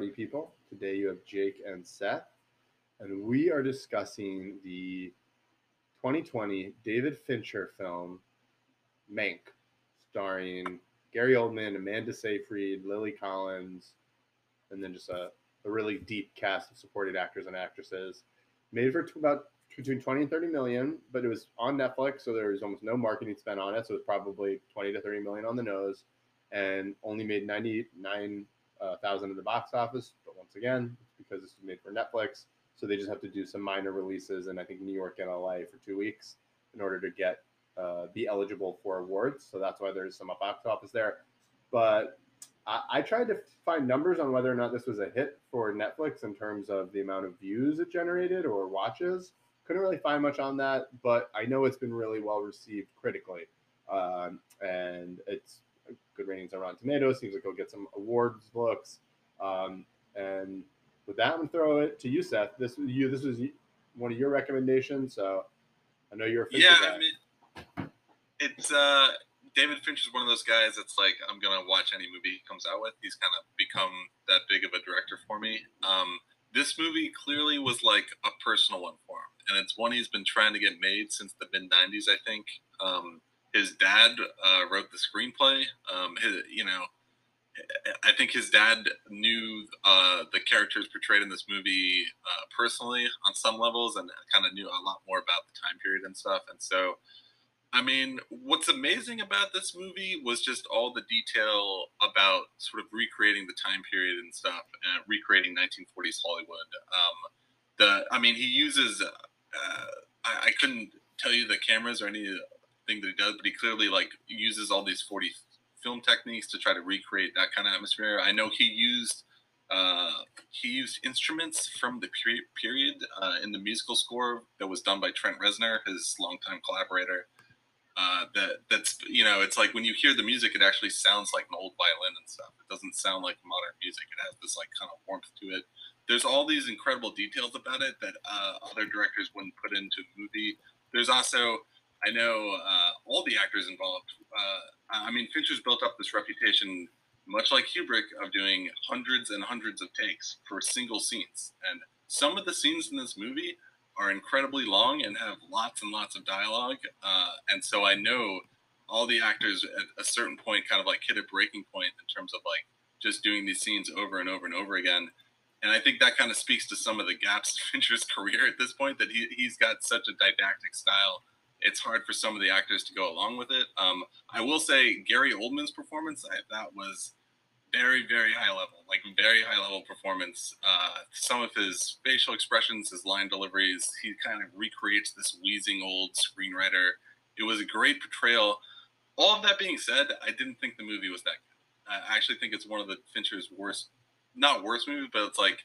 Party people. Today you have Jake and Seth, and we are discussing the 2020 David Fincher film Mank, starring Gary Oldman, Amanda Seyfried, Lily Collins, and then just a, a really deep cast of supported actors and actresses. Made for t- about between 20 and 30 million, but it was on Netflix, so there was almost no marketing spent on it. So it was probably 20 to 30 million on the nose, and only made 99 uh, thousand in the box office. But once again, because this was made for Netflix, so they just have to do some minor releases in I think New York and LA for two weeks in order to get uh, be eligible for awards. So that's why there's some box office there. But I, I tried to find numbers on whether or not this was a hit for Netflix in terms of the amount of views it generated or watches. Couldn't really find much on that, but I know it's been really well received critically, um, and it's good ratings on Rotten Tomatoes. Seems like it'll get some awards looks. Um, and with that, I'm gonna throw it to you, Seth. This was you. This was one of your recommendations, so I know you're a yeah. I mean, it's uh, David Fincher's one of those guys that's like I'm gonna watch any movie he comes out with. He's kind of become that big of a director for me. Um, this movie clearly was like a personal one for him, and it's one he's been trying to get made since the mid '90s, I think. Um, his dad uh, wrote the screenplay. Um, his, you know, I think his dad knew uh, the characters portrayed in this movie uh, personally on some levels, and kind of knew a lot more about the time period and stuff. And so, I mean, what's amazing about this movie was just all the detail about sort of recreating the time period and stuff, and recreating 1940s Hollywood. Um, the, I mean, he uses. Uh, I, I couldn't tell you the cameras or any thing that he does, but he clearly like uses all these 40 film techniques to try to recreate that kind of atmosphere. I know he used uh, he used instruments from the period, period uh, in the musical score that was done by Trent Reznor, his longtime collaborator. Uh, that that's you know it's like when you hear the music, it actually sounds like an old violin and stuff. It doesn't sound like modern music. It has this like kind of warmth to it. There's all these incredible details about it that uh, other directors wouldn't put into a movie. There's also I know uh, all the actors involved. Uh, I mean, Fincher's built up this reputation, much like Kubrick, of doing hundreds and hundreds of takes for single scenes. And some of the scenes in this movie are incredibly long and have lots and lots of dialogue. Uh, and so I know all the actors at a certain point kind of like hit a breaking point in terms of like just doing these scenes over and over and over again. And I think that kind of speaks to some of the gaps in Fincher's career at this point that he, he's got such a didactic style it's hard for some of the actors to go along with it. Um, I will say Gary Oldman's performance, I thought was very, very high level, like very high level performance. Uh, some of his facial expressions, his line deliveries, he kind of recreates this wheezing old screenwriter. It was a great portrayal. All of that being said, I didn't think the movie was that good. I actually think it's one of the Fincher's worst, not worst movie, but it's like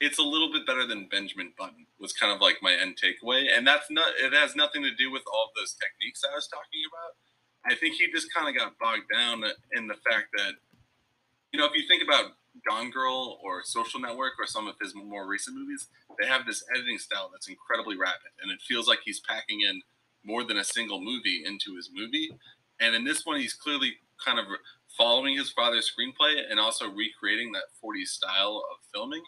it's a little bit better than Benjamin Button was kind of like my end takeaway, and that's not it has nothing to do with all those techniques I was talking about. I think he just kind of got bogged down in the fact that you know if you think about Gone Girl or Social Network or some of his more recent movies, they have this editing style that's incredibly rapid, and it feels like he's packing in more than a single movie into his movie. And in this one, he's clearly kind of following his father's screenplay and also recreating that 40s style of filming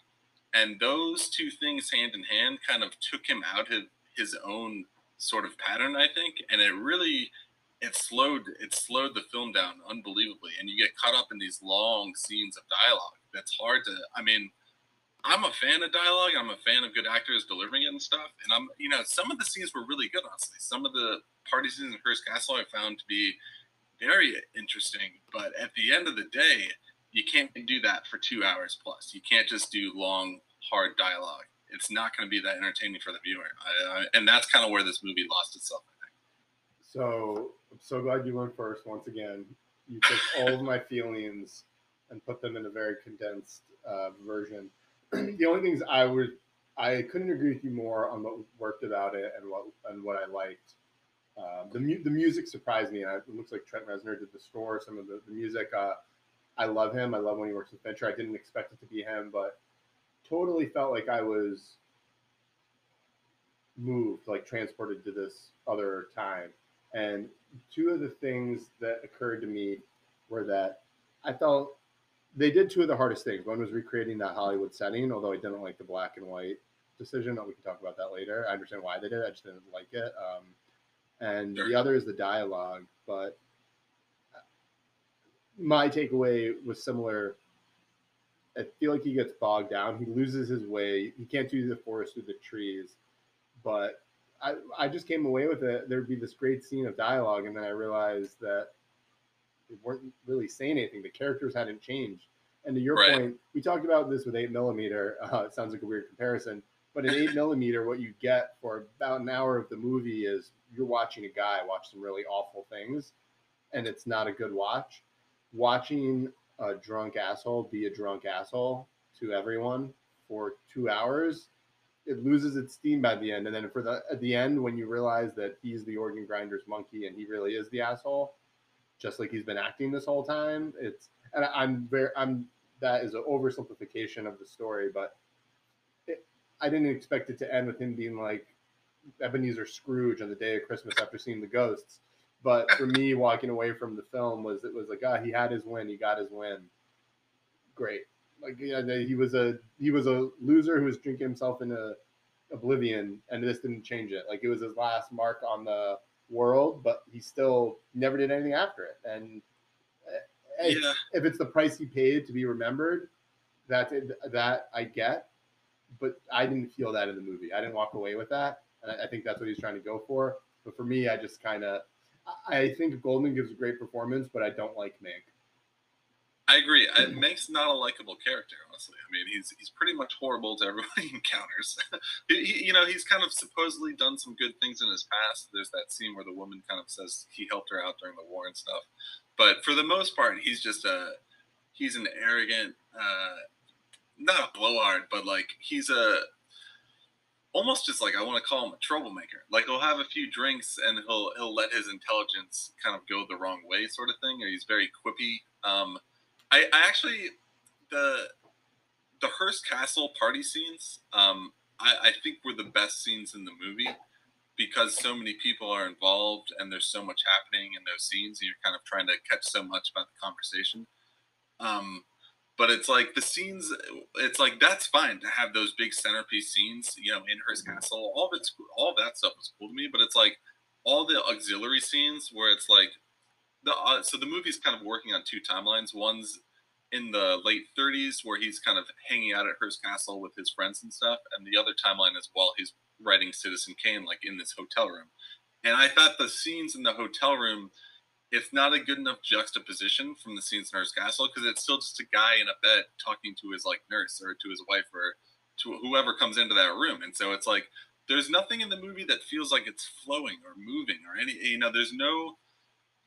and those two things hand in hand kind of took him out of his own sort of pattern i think. And it really it slowed it slowed the film down unbelievably. And you get caught up in these long scenes of dialogue that's hard to i mean i'm a fan of dialogue. I'm a fan of good actors delivering it and stuff. And i'm you know some of the scenes were really good honestly. Some of the party scenes in hearst castle i found to be very interesting. But at the end of the day you can't do that for two hours plus. You can't just do long, hard dialogue. It's not going to be that entertaining for the viewer, I, I, and that's kind of where this movie lost itself. I think. So I'm so glad you went first once again. You took all of my feelings and put them in a very condensed uh, version. the only things I would I couldn't agree with you more on what worked about it and what and what I liked. Uh, the mu- the music surprised me. It looks like Trent Reznor did the score. Some of the, the music. Uh, I love him. I love when he works with Fincher. I didn't expect it to be him, but totally felt like I was moved, like transported to this other time. And two of the things that occurred to me were that I felt they did two of the hardest things. One was recreating that Hollywood setting, although I didn't like the black and white decision. We can talk about that later. I understand why they did it. I just didn't like it. Um, and the other is the dialogue. But my takeaway was similar. I feel like he gets bogged down. He loses his way. He can't do the forest through the trees. But I, I just came away with it. There'd be this great scene of dialogue, and then I realized that they weren't really saying anything. The characters hadn't changed. And to your Right. point, we talked about this with eight millimeter. Uh, it sounds like a weird comparison, but in eight millimeter, what you get for about an hour of the movie is you're watching a guy watch some really awful things, and it's not a good watch. Watching a drunk asshole be a drunk asshole to everyone for two hours, it loses its steam by the end. And then for the at the end, when you realize that he's the organ grinder's monkey and he really is the asshole, just like he's been acting this whole time, it's and I'm very I'm that is an oversimplification of the story, but it, I didn't expect it to end with him being like Ebenezer Scrooge on the day of Christmas after seeing the ghosts. But for me, walking away from the film was it was like, ah, he had his win, he got his win. Great, like yeah, he was a he was a loser who was drinking himself into oblivion, and this didn't change it. Like it was his last mark on the world, but he still never did anything after it. And uh, it's- Yeah. if it's the price he paid to be remembered, that that I get. But I didn't feel that in the movie. I didn't walk away with that, and I, I think that's what he's trying to go for. But for me, I just kind of, I think Oldman gives a great performance, but I don't like Mank. I agree. I, not a likable character, honestly. I mean, he's he's pretty much horrible to everyone he encounters. he- you know, he's kind of supposedly done some good things in his past. There's that scene where the woman kind of says he helped her out during the war and stuff. But for the most part, he's just a he's an arrogant, uh, not a blowhard, but like he's a almost just like I want to call him a troublemaker. Like he'll have a few drinks and he'll he'll let his intelligence kind of go the wrong way, sort of thing. Or he's very quippy. Um, I, I actually the the Hearst Castle party scenes. Um, I, I think were the best scenes in the movie because so many people are involved and there's so much happening in those scenes. And you're kind of trying to catch so much about the conversation. Um, but it's like the scenes. It's like that's fine to have those big centerpiece scenes, you know, in Hearst Castle. All of it's all of that stuff was cool to me. But it's like all the auxiliary scenes where it's like the uh, so the movie's kind of working on two timelines. One's in the late 30s where he's kind of hanging out at Hearst Castle with his friends and stuff, and the other timeline is while he's writing Citizen Kane, like in this hotel room. And I thought the scenes in the hotel room, it's not a good enough juxtaposition from the scenes in Hearst Castle because it's still just a guy in a bed talking to his like nurse or to his wife or to whoever comes into that room. And so it's like there's nothing in the movie that feels like it's flowing or moving or any you know there's no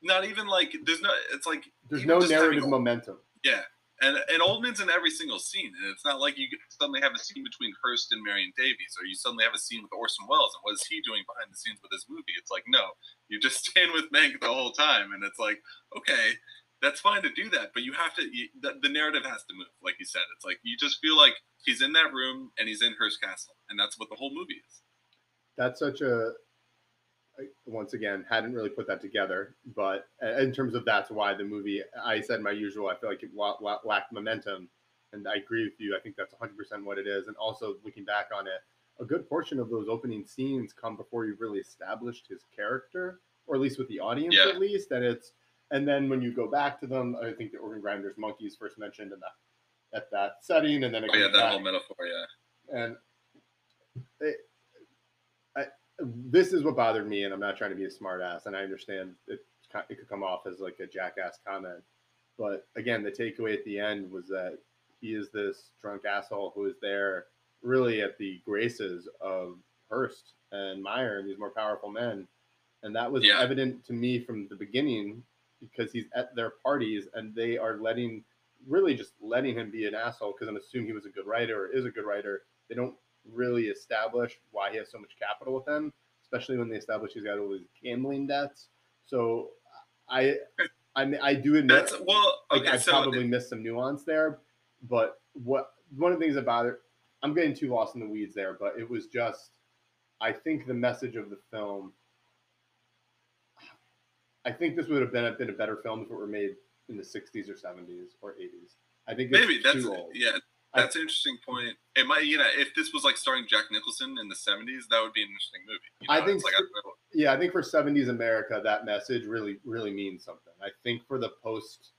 not even like there's no it's like There's no having narrative momentum. yeah and and oldman's in every single scene and it's not like you suddenly have a scene between Hearst and marion davies or you suddenly have a scene with orson welles and what is he doing behind the scenes with this movie? It's like no you're just staying with Mank the whole time and it's like okay that's fine to do that but you have to you, the, the narrative has to move like you said. It's like you just feel like he's in that room and he's in Hearst castle and that's what the whole movie is. That's such a once again hadn't really put that together, but in terms of that's why the movie, I said my usual. I feel like it la- la- lacked momentum, and I agree with you. I think that's 100 percent what it is. And also looking back on it, a good portion of those opening scenes come before you've really established his character, or at least with the audience, Yeah. at least. And it's and then when you go back to them, I think the organ grinders monkeys first mentioned in that at that setting, and then it oh yeah that back whole metaphor yeah and it, this is what bothered me, and I'm not trying to be a smartass, and I understand it, it could come off as like a jackass comment, but again, the takeaway at the end was that he is this drunk asshole who is there really at the graces of Hearst and Meyer and these more powerful men, and that was Yeah. evident to me from the beginning because he's at their parties and they are letting really just letting him be an asshole because I'm assuming he was a good writer or is a good writer. They don't really establish why he has so much capital with them, especially when they establish he's got all these gambling debts. So I I mean, I do admit that's well like, okay I so probably missed some nuance there, but what one of the things that bothered I'm getting too lost in the weeds there, but it was just I think the message of the film I think this would have been a, been a better film if it were made in the 60s or 70s or 80s. I think maybe that's too old. yeah. That's an interesting point. It might, you know, if this was like starring Jack Nicholson in the '70s, that would be an interesting movie. You I think like, I don't know. Yeah, I think for '70s America, that message really, really means something. I think for the post,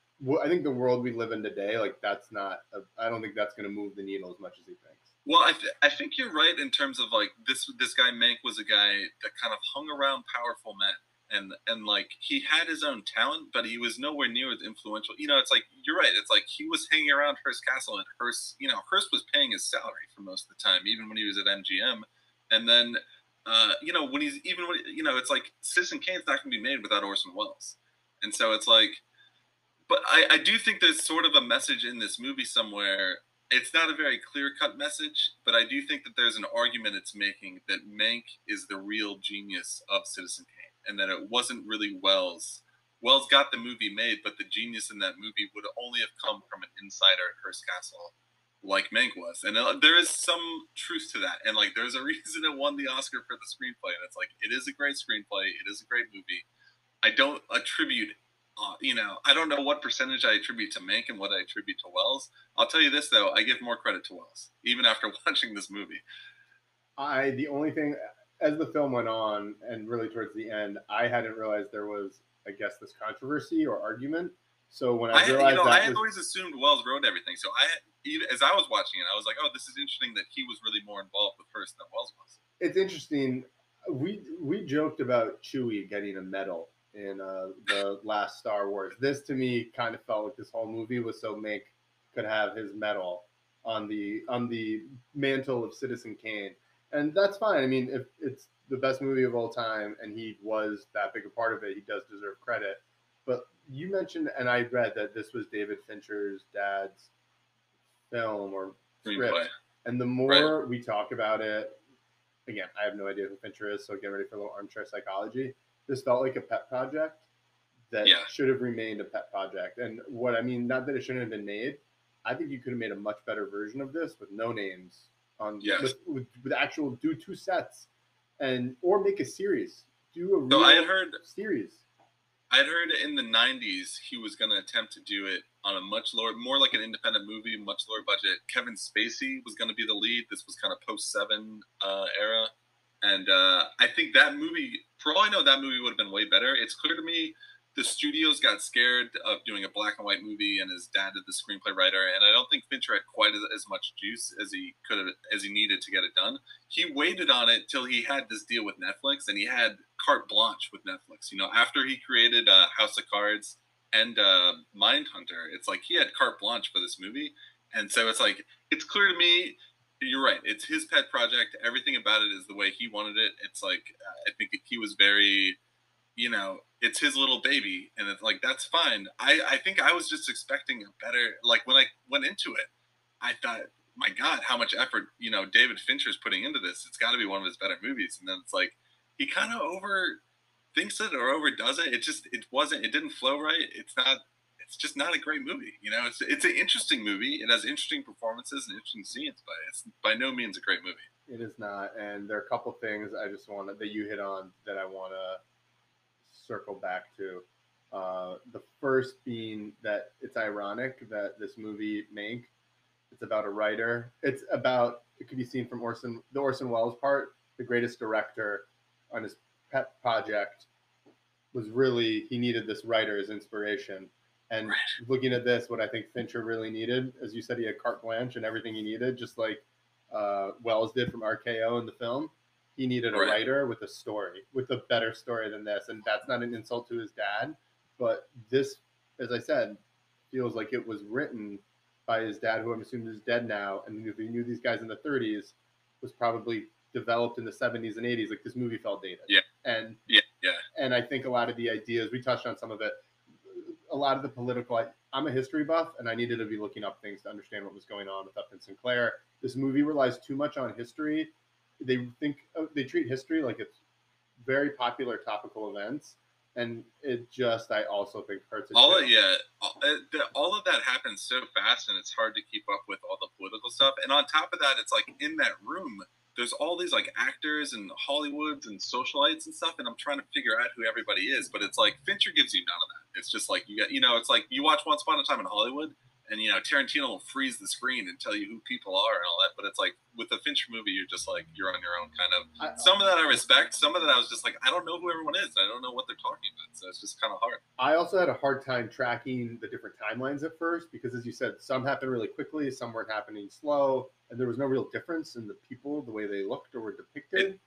I think the world we live in today, like that's not. A, I don't think that's going to move the needle as much as he thinks. Well, I, th- I think you're right in terms of like this this guy Mank was a guy that kind of hung around powerful men and and like he had his own talent, but he was nowhere near as influential. You know, it's like you're right. It's like he was hanging around Hearst Castle, and Hearst, you know, Hearst was paying his salary for most of the time, even when he was at MGM. And then, uh, you know, when he's even when you know, it's like Citizen Kane's not going to be made without Orson Welles, and so it's like. But I, I do think there's sort of a message in this movie somewhere it's not a very clear cut message, but I do think that there's an argument it's making that Mank is the real genius of Citizen Kane and that it wasn't really Welles. Welles got the movie made, but the genius in that movie would only have come from an insider at Hearst Castle like Mank was. And uh, there is some truth to that. And like there's a reason it won the Oscar for the screenplay. And it's like it is a great screenplay, it is a great movie. I don't attribute uh, you know, I don't know what percentage I attribute to Mank and what I attribute to Welles. I'll tell you this though, I give more credit to Welles, even after watching this movie. I the only thing as the film went on and really towards the end, I hadn't realized there was, I guess, this controversy or argument. So when I, I, realized you know, that I had was, always assumed Welles wrote everything. So I, even as I was watching it, I was like, "Oh, this is interesting that he was really more involved with Hearst than Welles was." it's interesting. We we joked about Chewie getting a medal in uh, the last Star Wars. This to me kind of felt like this whole movie was so Mank could have his medal on the on the mantle of Citizen Kane, and that's fine. I mean, if it's the best movie of all time and he was that big a part of it, he does deserve credit. But you mentioned, and I read that this was David Fincher's dad's film or script. And the more we talk about it, again, I have no idea who Fincher is, so get ready for a little armchair psychology. This felt like a pet project that Yeah. should have remained a pet project. And what I mean, not that it shouldn't have been made, I think you could have made a much better version of this with no names on Yes. with, with, with actual do two sets and or make a series. Do a real So I had heard series. I'd heard in the '90s he was going to attempt to do it on a much lower, more like an independent movie, much lower budget. Kevin Spacey was going to be the lead. This was kind of post Seven uh, era, and uh, I think that movie, for all I know, that movie would have been way better. It's clear to me the studios got scared of doing a black and white movie, and his dad did the screenplay writer, and I don't think Fincher had quite as, as much juice as he could have, as he needed to get it done. He waited on it till he had this deal with Netflix, and he had carte blanche with Netflix. You know, after he created uh, House of Cards and uh, Mindhunter, it's like he had carte blanche for this movie, and so it's like it's clear to me. You're right. It's his pet project. Everything about it is the way he wanted it. It's like uh, I think he was very, you know, it's his little baby, and it's like that's fine. I I think I was just expecting a better. Like when I went into it, I thought, my God, how much effort you know David Fincher's putting into this. It's got to be one of his better movies, and then it's like he kind of over thinks it or overdoes it. It just it wasn't. It didn't flow right. It's not. It's just not a great movie. You know, it's it's an interesting movie. It has interesting performances and interesting scenes, but it's by no means a great movie. It is not, and there are a couple things I just want that you hit on that I want to circle back to. Uh, the first being that it's ironic that this movie Mank, it's about a writer. It's about it could be seen from Orson the Orson Welles part, the greatest director on his pet project was really he needed this writer as inspiration. And Right. looking at this, what I think Fincher really needed, as you said, he had carte blanche and everything he needed, just like uh, Welles did from RKO in the film. He needed a Right. writer with a story, with a better story than this. And that's not an insult to his dad, but this, as I said, feels like it was written by his dad, who I'm assuming is dead now. And if he knew these guys in the 30s, was probably developed in the 70s and 80s. Like this movie felt dated. Yeah. And Yeah, yeah. and I think a lot of the ideas we touched on some of it. A lot of the political. I, I'm a history buff, and I needed to be looking up things to understand what was going on with Upton Sinclair. This movie relies too much on history. They think oh, they treat history like it's very popular topical events, and it just I also think hurts. all of, yeah all, uh, all of that happens so fast and it's hard to keep up with all the political stuff and on top of that it's like in that room there's all these like actors and hollywoods and socialites and stuff and i'm trying to figure out who everybody is but it's like fincher gives you none of that it's just like you got you know it's like you watch once upon a time in hollywood and you know Tarantino will freeze the screen and tell you who people are and all that. But it's like with the Fincher movie, you're just like you're on your own, kind of. I, Some of that I respect. Some of that I was just like, I don't know who everyone is. I don't know what they're talking about. So it's just kind of hard. I also had a hard time tracking the different timelines at first because, as you said, some happened really quickly, some weren't happening slow, and there was no real difference in the people, the way they looked or were depicted.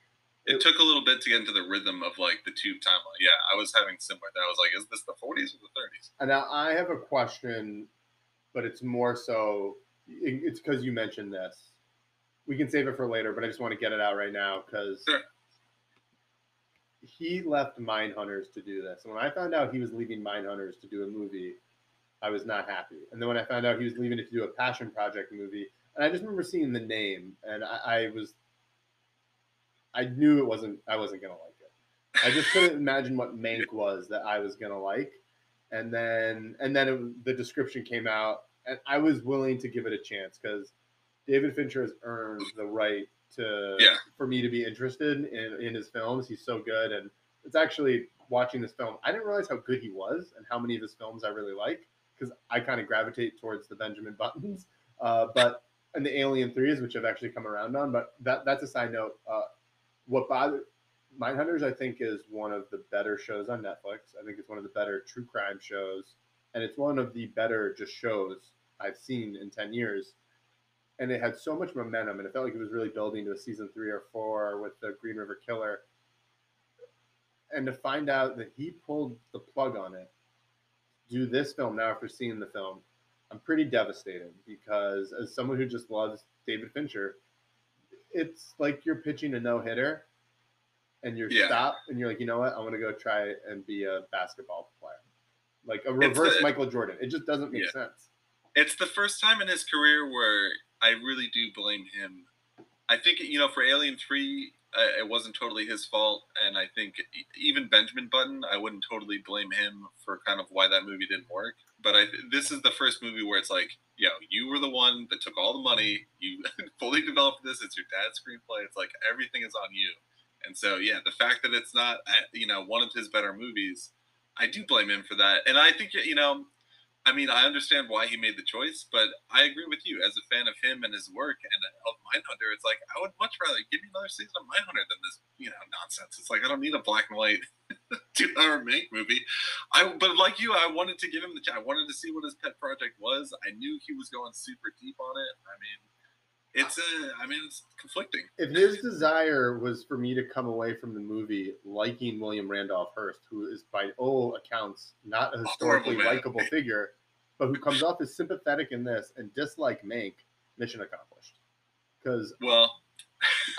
It took a little bit to get into the rhythm of like the tube timeline. Yeah, I was having similar. That I was like, is this the 40s or the 30s? And now I have a question, but it's more so it- it's because you mentioned this. We can save it for later, but I just want to get it out right now because Sure. he left Mindhunters to do this. And when I found out he was leaving Mindhunters to do a movie, I was not happy. And then when I found out he was leaving it to do a passion project movie, and I just remember seeing the name, and I, I was, I knew it wasn't, I wasn't gonna like it. I just couldn't imagine what Mank was that I was gonna like, and then and then it, the description came out, and I was willing to give it a chance because David Fincher has earned the right to Yeah. for me to be interested in in his films. He's so good, and it's actually watching this film. I didn't realize how good he was and how many of his films I really like because I kind of gravitate towards the Benjamin Buttons, uh, but and the Alien threes, which I've actually come around on. But that that's a side note. Uh, what bothered Mindhunters, I think, is one of the better shows on Netflix. I think it's one of the better true crime shows, and it's one of the better just shows I've seen in ten years. And it had so much momentum, and it felt like it was really building to a season three or four with the Green River Killer. And to find out that he pulled the plug on it, do this film now after seeing the film, I'm pretty devastated because as someone who just loves David Fincher, it's like you're pitching a no hitter and you're Yeah. stopped and you're like, you know what, I want to go try and be a basketball player. Like a reverse Michael Jordan. It just doesn't make Yeah. sense. It's the first time in his career where I really do blame him. I think you know for Alien Three, uh, it wasn't totally his fault, and I think even Benjamin Button, I wouldn't totally blame him for kind of why that movie didn't work. But I this is the first movie where it's like, yo, you were the one that took all the money, you fully developed this. It's your dad's screenplay. It's like everything is on you. And so yeah, the fact that it's not uh, you know one of his better movies, I do blame him for that. And I think you know I mean, I understand why he made the choice, but I agree with you. As a fan of him and his work and of Mindhunter, it's like I would much rather give me another season of Mindhunter than this, you know, nonsense. It's like I don't need a black and white two-hour make movie. I, but like you, I wanted to give him the. I wanted to see what his pet project was. I knew he was going super deep on it. I mean, it's a. I mean, it's conflicting. If his desire was for me to come away from the movie liking William Randolph Hearst, who is by all accounts not a historically likable figure, but who comes off as sympathetic in this and dislike Mank, mission accomplished. Because Well,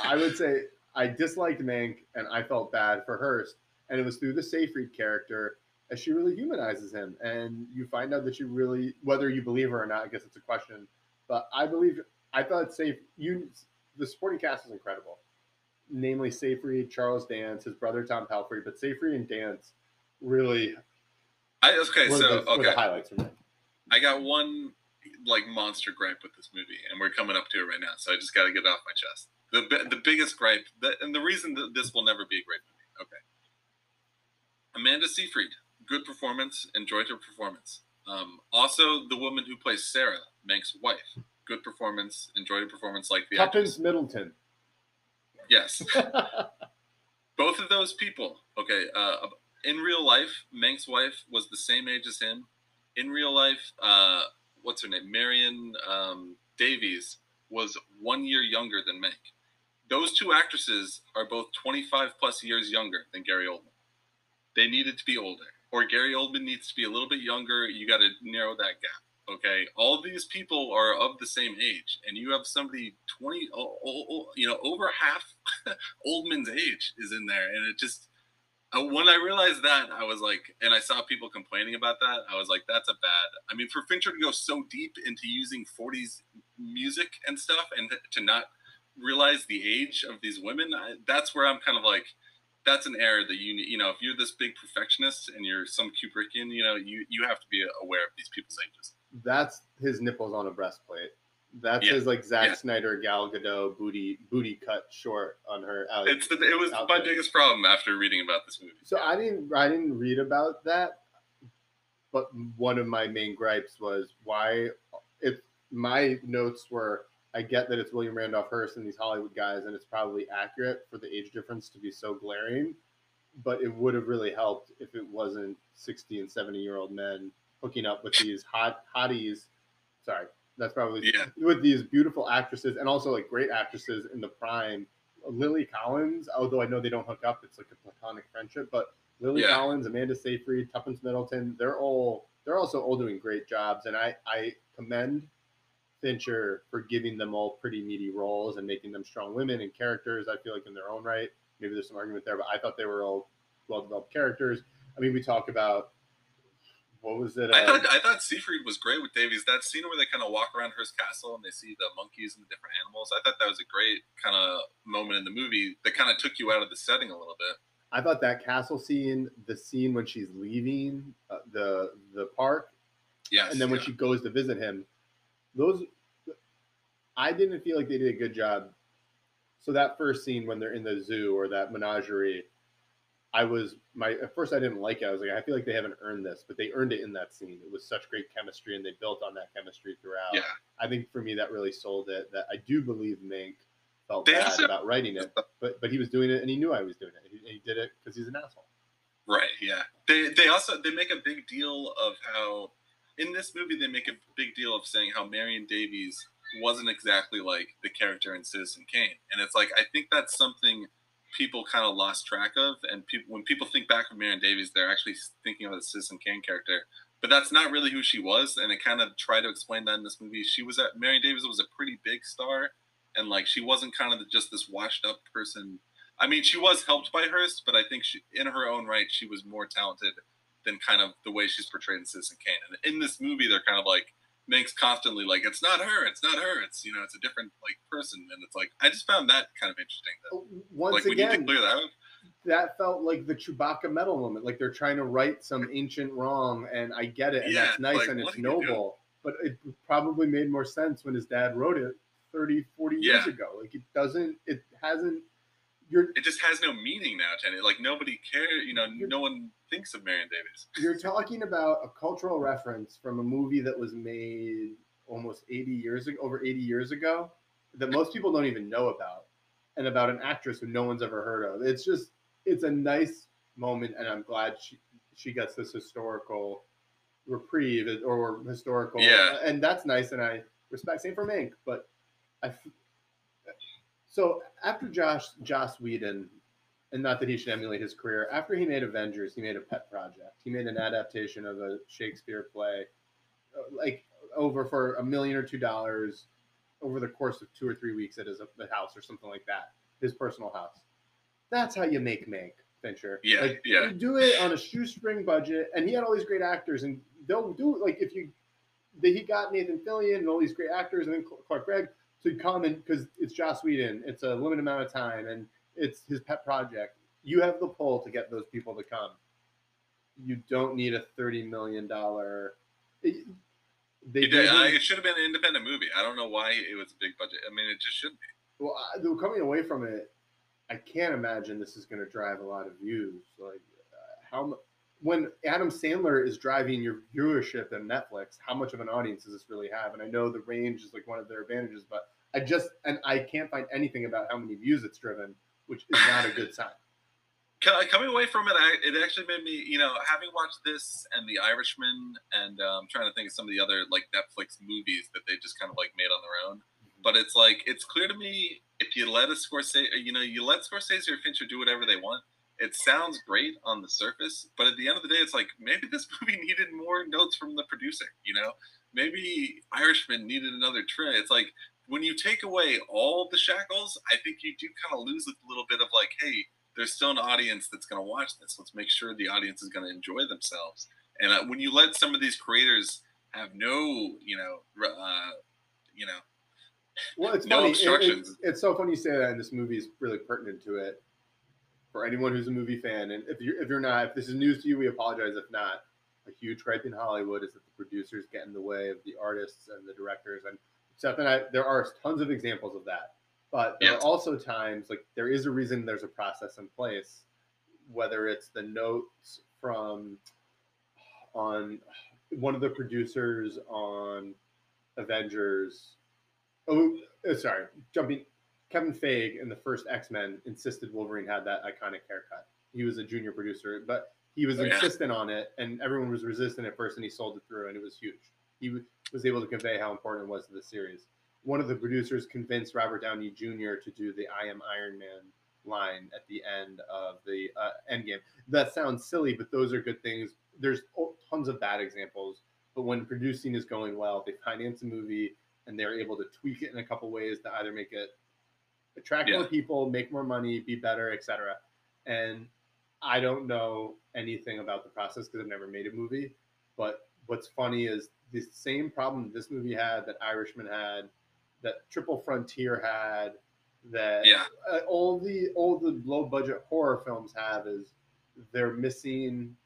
I would say I disliked Mank and I felt bad for Hearst, and it was through the Seyfried character as she really humanizes him, and you find out that she really, whether you believe her or not, I guess it's a question, but I believe I thought Safe you the supporting cast is incredible, namely Seyfried, Charles Dance, his brother Tom Pelfrey, but Seyfried and Dance really I okay. So the, okay, the highlights for me. I got one like monster gripe with this movie, and we're coming up to it right now, so I just got to get it off my chest. The the biggest gripe, that, and the reason that this will never be a great movie. Okay, Amanda Seyfried, good performance, enjoyed her performance. Um, also, the woman who plays Sarah, Mank's wife, good performance, enjoyed her performance like the. Tuppence Middleton. Yes, both of those people. Okay, uh, in real life, Mank's wife was the same age as him. In real life, uh, what's her name? Marion um, Davies was one year younger than Mank. Those two actresses are both 25 plus years younger than Gary Oldman. They needed to be older, or Gary Oldman needs to be a little bit younger. You got to narrow that gap. Okay, all these people are of the same age, and you have somebody 20, oh, oh, oh, you know, over half old Oldman's age is in there, and it just when I realized that, I was like, and I saw people complaining about that, I was like, that's a bad. I mean, for Fincher to go so deep into using 40s music and stuff, and to not realize the age of these women, I, that's where I'm kind of like, that's an error that you you know, if you're this big perfectionist and you're some Kubrickian, you know, you you have to be aware of these people's ages. That's his nipples on a breastplate. That's Yeah. his like Zack Yeah. Snyder Gal Gadot booty booty cut short on her. It's the, it was my biggest problem after reading about this movie. So I didn't I didn't read about that, but one of my main gripes was why if my notes were I get that it's William Randolph Hearst and these Hollywood guys, and it's probably accurate for the age difference to be so glaring. But it would have really helped if it wasn't 60 and 70 year old men hooking up with these hot hotties. Sorry, that's probably Yeah. with these beautiful actresses and also like great actresses in the prime. Lily Collins, although I know they don't hook up, it's like a platonic friendship. But Lily Yeah. Collins, Amanda Seyfried, Tuppence Middleton, they're all they're also all doing great jobs, and I I commend Fincher for giving them all pretty meaty roles and making them strong women and characters. I feel like in their own right, maybe there's some argument there, but I thought they were all well developed characters. I mean, we talk about what was it? I thought I thought Seyfried was great with Davies. That scene where they kind of walk around Hearst Castle and they see the monkeys and the different animals. I thought that was a great kind of moment in the movie that kind of took you out of the setting a little bit. I thought that castle scene, the scene when she's leaving uh, the the park, Yes, and then when yeah. she goes to visit him, those I didn't feel like they did a good job. So that first scene when they're in the zoo or that menagerie, I was my at first I didn't like it. I was like, I feel like they haven't earned this, but they earned it in that scene. It was such great chemistry, and they built on that chemistry throughout. yeah, I think for me that really sold it. That I do believe Mank felt They bad also- about writing it, but but he was doing it and he knew I was doing it. He, he did it because he's an asshole. right, yeah. They they also they make a big deal of how in this movie they make a big deal of saying how Marion Davies wasn't exactly like the character in Citizen Kane, and it's like I think that's something people kind of lost track of, and people when people think back of Marion Davies, they're actually thinking of the Citizen Kane character. But that's not really who she was, and they kind of try to explain that in this movie. She was at Marion Davies was a pretty big star, and like she wasn't kind of just this washed up person. I mean, she was helped by Hearst, but I think she, in her own right, she was more talented than kind of the way she's portrayed in Citizen Kane. And in this movie, they're kind of like Mank's constantly like, it's not her, it's not her, it's you know, it's a different like person, and it's like I just found that kind of interesting. That uh, Once like we need to again, clear that that felt like the Chewbacca medal moment. Like they're trying to right some ancient wrong, and I get it, and Yeah, that's nice like, and it's are you doing? noble. But it probably made more sense when his dad wrote it 30, 40 years Yeah. ago. Like it doesn't, it hasn't. You're It just has no meaning now, Jenny. Like nobody cares. You know, no one thinks of Marion Davies. you're talking about a cultural reference from a movie that was made almost 80 years ago, over 80 years ago, that most people don't even know about, and about an actress who no one's ever heard of. It's just, it's a nice moment, and I'm glad she she gets this historical reprieve or historical, Yeah. and that's nice, and I respect. Same for Mank, but I. So after Josh Joss Whedon, and not that he should emulate his career, after he made Avengers, he made a pet project. He made an adaptation of a Shakespeare play, uh, like over for a million or two dollars over the course of two or three weeks at his house or something like that, his personal house. That's how you make make. Fincher. Yeah, like, yeah. You do it on a shoestring budget, and he had all these great actors, and they'll do it like if you. They, he got Nathan Fillion and all these great actors, and then Clark Gregg to come and because it's Joss Whedon, it's a limited amount of time, and it's his pet project. You have the pull to get those people to come. You don't need a thirty million dollar. They It, uh, it should have been an independent movie. I don't know why it was a big budget. I mean, it just shouldn't be. well, I, though coming away from it, I can't imagine this is going to drive a lot of views. Like uh, how mu- when Adam Sandler is driving your viewership in Netflix, how much of an audience does this really have? And I know the range is like one of their advantages, but I just and I can't find anything about how many views it's driven, which is not a good sign. Coming away from it, I, it actually made me, you know, having watched this and The Irishman, and um, trying to think of some of the other like Netflix movies that they just kind of like made on their own. But it's like it's clear to me if you let a Scorsese, you know, you let Scorsese or Fincher do whatever they want. It sounds great on the surface, but at the end of the day, it's like maybe this movie needed more notes from the producer. You know, maybe Irishman needed another tray. It's like when you take away all the shackles, I think you do kind of lose a little bit of like, hey, there's still an audience that's going to watch this. Let's make sure the audience is going to enjoy themselves. And uh, when you let some of these creators have no, you know, uh, you know, Well, it's No funny. It- it's, it's so funny you say that, and this movie is really pertinent to it. For anyone who's a movie fan, and if you're if you're not, if this is news to you, we apologize. If not, a huge gripe in Hollywood is that the producers get in the way of the artists and the directors. And Seth and I, there are tons of examples of that. But there Yes. are also times like there is a reason there's a process in place, whether it's the notes from on one of the producers on Avengers. Oh, uh, sorry, jumping. Kevin Feige in the first X Men insisted Wolverine had that iconic haircut. He was a junior producer, but he was Oh, yeah. insistent on it, and everyone was resistant at first, and he sold it through, and it was huge. He was able to convey how important it was to the series. One of the producers convinced Robert Downey Jr. to do the "I am Iron Man" line at the end of the uh, Endgame. That sounds silly, but those are good things. There's tons of bad examples, but when producing is going well, they finance a movie and they're able to tweak it in a couple ways to either make it attract more people, make more money, be better, etc. And I don't know anything about the process because I've never made a movie. But what's funny is the same problem this movie had, that Irishman had, that Triple Frontier had, that Yeah. uh, all the all the low budget horror films have is they're missing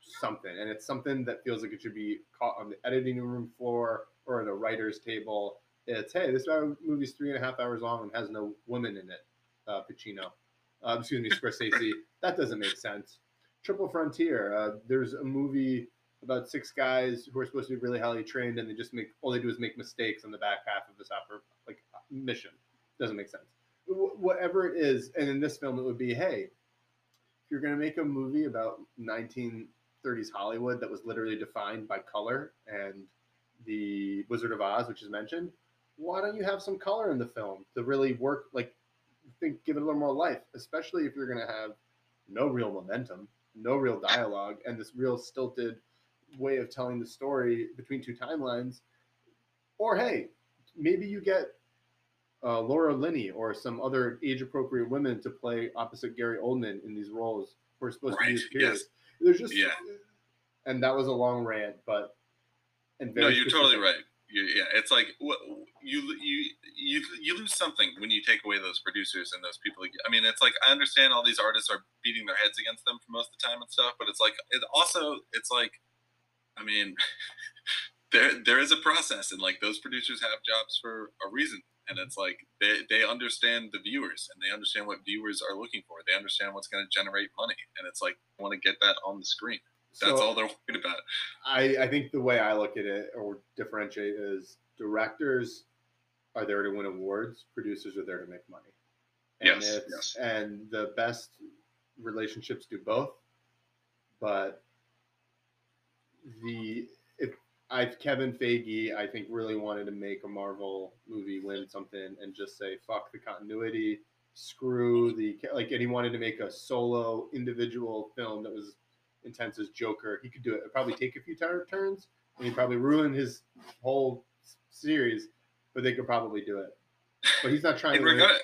something, and it's something that feels like it should be caught on the editing room floor or at a writer's table. It's hey, this movie's three and a half hours long and has no woman in it. Uh, Pacino, uh, excuse me, Scorsese. that doesn't make sense. Triple Frontier. Uh, there's a movie about six guys who are supposed to be really highly trained, and they just make all they do is make mistakes on the back half of this opera like mission. Doesn't make sense. Wh- Whatever it is, and in this film, it would be hey, if you're going to make a movie about 1930s Hollywood that was literally defined by color and the Wizard of Oz, which is mentioned, why don't you have some color in the film to really work? Like, think, give it a little more life, especially if you're going to have no real momentum, no real dialogue, and this real stilted way of telling the story between two timelines. Or hey, maybe you get uh, Laura Linney or some other age-appropriate women to play opposite Gary Oldman in these roles who are supposed to be Right, his peers. yes. There's just Yeah. and that was a long rant, but and No, you're totally right. You, yeah, it's like you you you you lose something when you take away those producers and those people. I mean, it's like I understand all these artists are beating their heads against them for most of the time and stuff, but it's like it also it's like, I mean, there there is a process, and like those producers have jobs for a reason, and it's like they they understand the viewers and they understand what viewers are looking for. They understand what's going to generate money, and it's like want to get that on the screen. That's So- all they're worried about. I, I think the way I look at it or differentiate is directors are there to win awards, producers are there to make money. And Yes, yes. and the best relationships do both. But the if I Kevin Feige, I think really wanted to make a Marvel movie win something and just say fuck the continuity, screw the like, and he wanted to make a solo individual film that was intense as Joker. He could do it. It'd probably take a few tur- turns, and he'd probably ruin his whole s- series, but they could probably do it. But he's not trying in to. regard,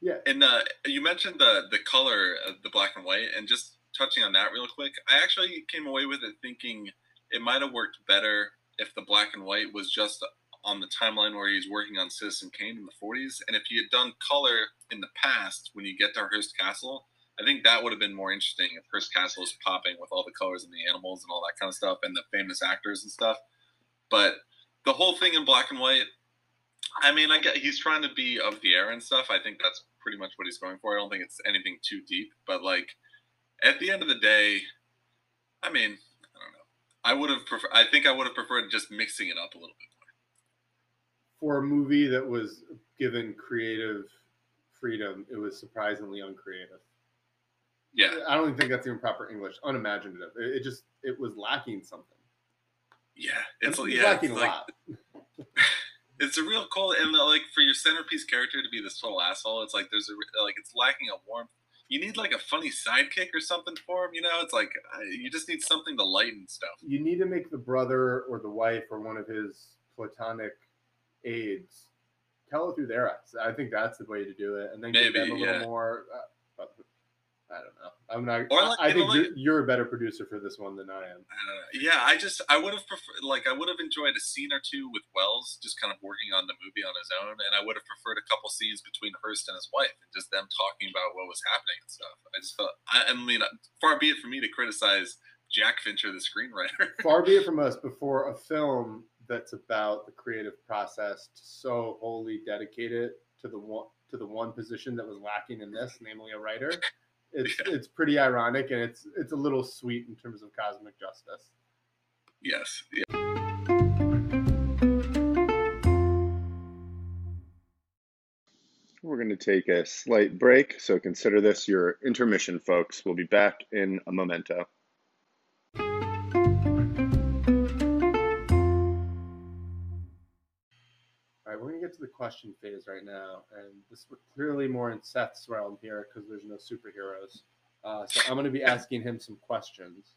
Yeah. And uh, you mentioned the the color, of the black and white, and just touching on that real quick, I actually came away with it thinking it might have worked better if the black and white was just on the timeline where he's working on Citizen Kane in the 40s, and if he had done color in the past when you get to Hearst Castle. I think that would have been more interesting if Hearst Castle is popping with all the colors and the animals and all that kind of stuff and the famous actors and stuff. But the whole thing in black and white, I mean, I get he's trying to be of the era and stuff. I think that's pretty much what he's going for. I don't think it's anything too deep, but like at the end of the day, I mean, I don't know. I would have prefer. I think I would have preferred just mixing it up a little bit. More. For a movie that was given creative freedom, it was surprisingly uncreative. Yeah, I don't even think that's even proper English. Unimaginative. It, it just it was lacking something. yeah. It's It was yeah, lacking it's a lot. it's a real cool and uh, like for your centerpiece character to be this total asshole. It's like there's a like it's lacking a warmth. You need like a funny sidekick or something for him. You know, it's like you just need something to lighten stuff. You need to make the brother or the wife or one of his platonic aides tell it through their eyes. I think that's the way to do it, and then give them a little yeah. more. Uh, I don't know. I'm not. Or like, I think like- you're, you're a better producer for this one than I am. I. Yeah, I just I would have preferred like I would have enjoyed a scene or two with Welles just kind of working on the movie on his own, and I would have preferred a couple scenes between Hearst and his wife and just them talking about what was happening and stuff. I just felt I, I mean, uh, far be it from me to criticize Jack Fincher, the screenwriter. Far be it from us before a film that's about the creative process to so wholly dedicate it to the one to the one position that was lacking in this, namely a writer. It's Yeah. it's pretty ironic and it's it's a little sweet in terms of cosmic justice. Yes. Yeah. We're going to take a slight break, so consider this your intermission, folks. We'll be back in a momento. Right, we're going to get to the question phase right now, and this is clearly more in Seth's realm here because there's no superheroes. Uh, so I'm going to be asking him some questions.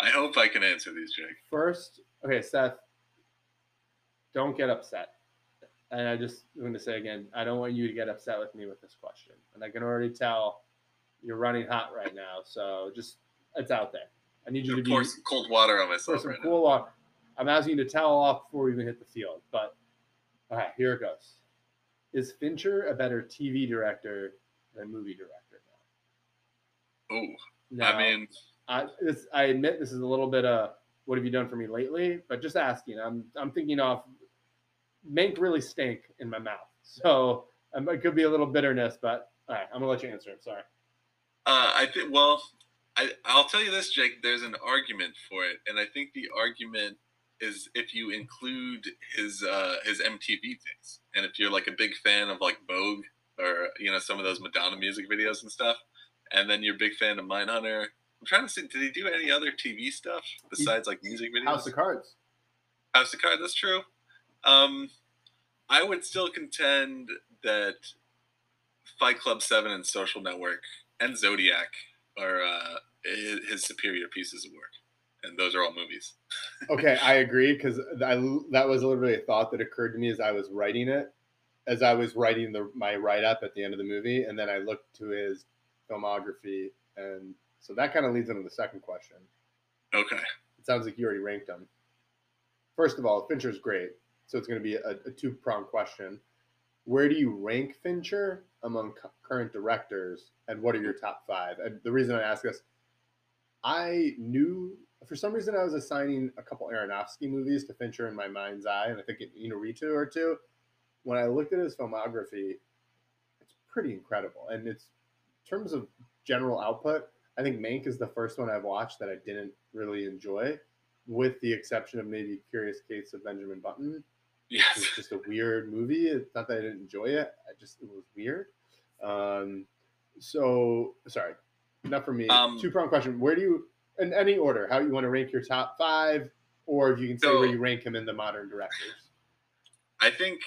I hope I can answer these, Jake. First, okay, Seth, don't get upset. And I just want to say again, I don't want you to get upset with me with this question. And I can already tell you're running hot right now. So just, it's out there. I need you to pour be some cold water on myself some right cool water. I'm asking you to towel off before we even hit the field. But all right, here it goes. Is Fincher a better TV director than movie director now. Oh, now? I mean, I, this, I admit this is a little bit of what have you done for me lately, but just asking. I'm I'm thinking off. Mank really stink in my mouth, so um, it could be a little bitterness. But all right, I'm gonna let you answer. I'm sorry. Uh, I think. Well, I I'll tell you this, Jake. There's an argument for it, and I think the argument is if you include his uh, his MTV days, and if you're like a big fan of like Vogue or you know some of those Madonna music videos and stuff, and then you're a big fan of Mindhunter. I'm trying to see, did he do any other TV stuff besides like music videos? House of Cards. House of Cards. That's true. Um, I would still contend that Fight Club Seven and Social Network and Zodiac are uh, his superior pieces of work, and those are all movies. okay, I agree because I that was literally a thought that occurred to me as I was writing it, as I was writing the my write up at the end of the movie, and then I looked to his filmography, and so that kind of leads into the second question. Okay. It sounds like you already ranked them. First of all, Fincher's great, so it's going to be a, a two pronged question. Where do you rank Fincher among cu- current directors, and what are your top five? And the reason I ask this, I knew for some reason I was assigning a couple Aronofsky movies to Fincher in my mind's eye, and I think you know Inarritu or two. When I looked at his filmography, it's pretty incredible, and it's in terms of general output. I think Mank is the first one I've watched that I didn't really enjoy, with the exception of maybe Curious Case of Benjamin Button. Yes. It's just a weird movie. It's not that I didn't enjoy it. I just it was weird. Um, so sorry, not for me. Um, Two prong question. Where do you in any order how you want to rank your top five, or if you can say So- where you rank him in the modern directors? I think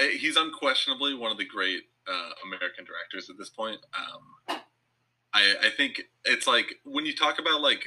uh, he's unquestionably one of the great uh, American directors at this point. Um, I, I think it's like when you talk about like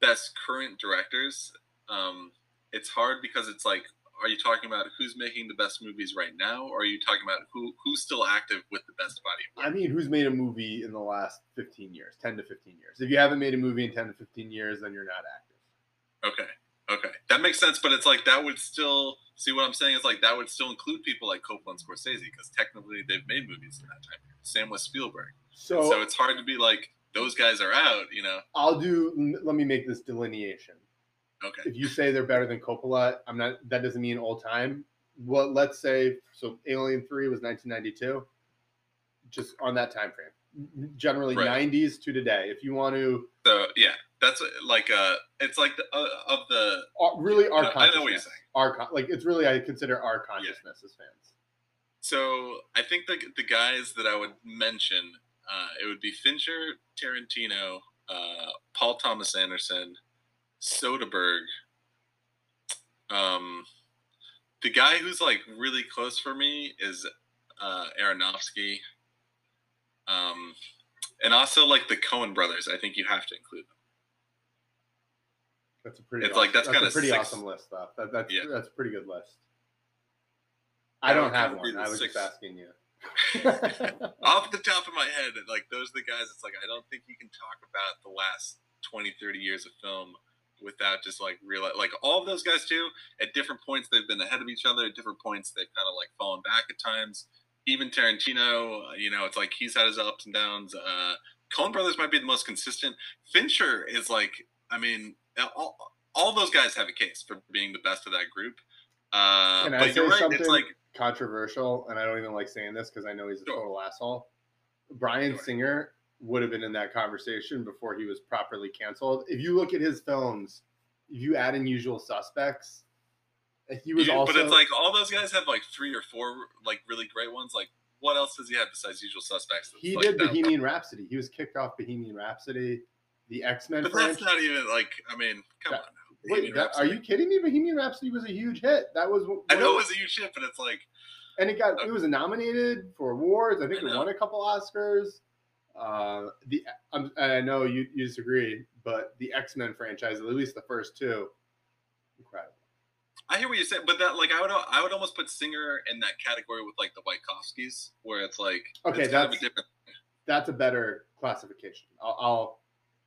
best current directors, um, it's hard because it's like, are you talking about who's making the best movies right now, or are you talking about who who's still active with the best body of work? I mean, who's made a movie in the last fifteen years, ten to fifteen years? If you haven't made a movie in ten to fifteen years, then you're not active. Okay. Okay. That makes sense, but it's like that would still see what I'm saying is like that would still include people like Coppola and Scorsese because technically they've made movies in that time. Same with Spielberg. So, So it's hard to be like those guys are out, you know. I'll do. Let me make this delineation. Okay. if you say they're better than Coppola, I'm not. That doesn't mean all time. Well, let's say so. Alien Three was 1992. Just on that time frame, generally Right. 90s to today. If you want to So yeah, that's uh, like uh it's like the uh, of the uh, really our I know- I know what you're saying. our like it's really I consider our consciousness as fans. so I think the the guys that I would mention uh it would be Fincher, Tarantino, uh Paul Thomas Anderson, Soderbergh. Um the guy who's like really close for me is uh Aronofsky. Um and also like the Coen brothers, I think you have to include them. That's a pretty. It's like, awesome- that's kinda pretty six. awesome list, though. That, that's Yeah. that's a pretty good list. I don't have one. I was six. just asking you. off the top of my head, like those are the guys. It's like I don't think you can talk about the last 20, 30 years of film without just like realize like all of those guys too. At different points, they've been ahead of each other. At different points, they've kind of like fallen back at times. Even Tarantino, uh, you know, it's like he's had his ups and downs. Uh, Coen Brothers might be the most consistent. Fincher is like, I mean, all, all those guys have a case for being the best of that group. Uh, Can I say right. something? It's like controversial, and I don't even like saying this because I know he's a Sure. total asshole. Brian Sure. Singer would have been in that conversation before he was properly canceled. If you look at his films if you add in Usual Suspects, he was You- also. but it's like all those guys have like three or four like really great ones. Like, what else does he have besides Usual Suspects? he like did Bohemian Rhapsody. He was kicked off Bohemian Rhapsody, the X Men But that's not even like. I mean, come That- on. Wait, that, are you kidding me? Bohemian Rhapsody was a huge hit. That was. I know it was a huge hit, but it's like and it got uh, it was nominated for awards. I think I it won a couple Oscars. Uh, the I'm, I know you, you disagree, but the X Men franchise, at least the first two, incredible. I hear what you're saying, but that like I would I would almost put Singer in that category with like the Wachowskis, where it's like Okay, it's kind of a that's- different. That's a better classification. I'll I'll,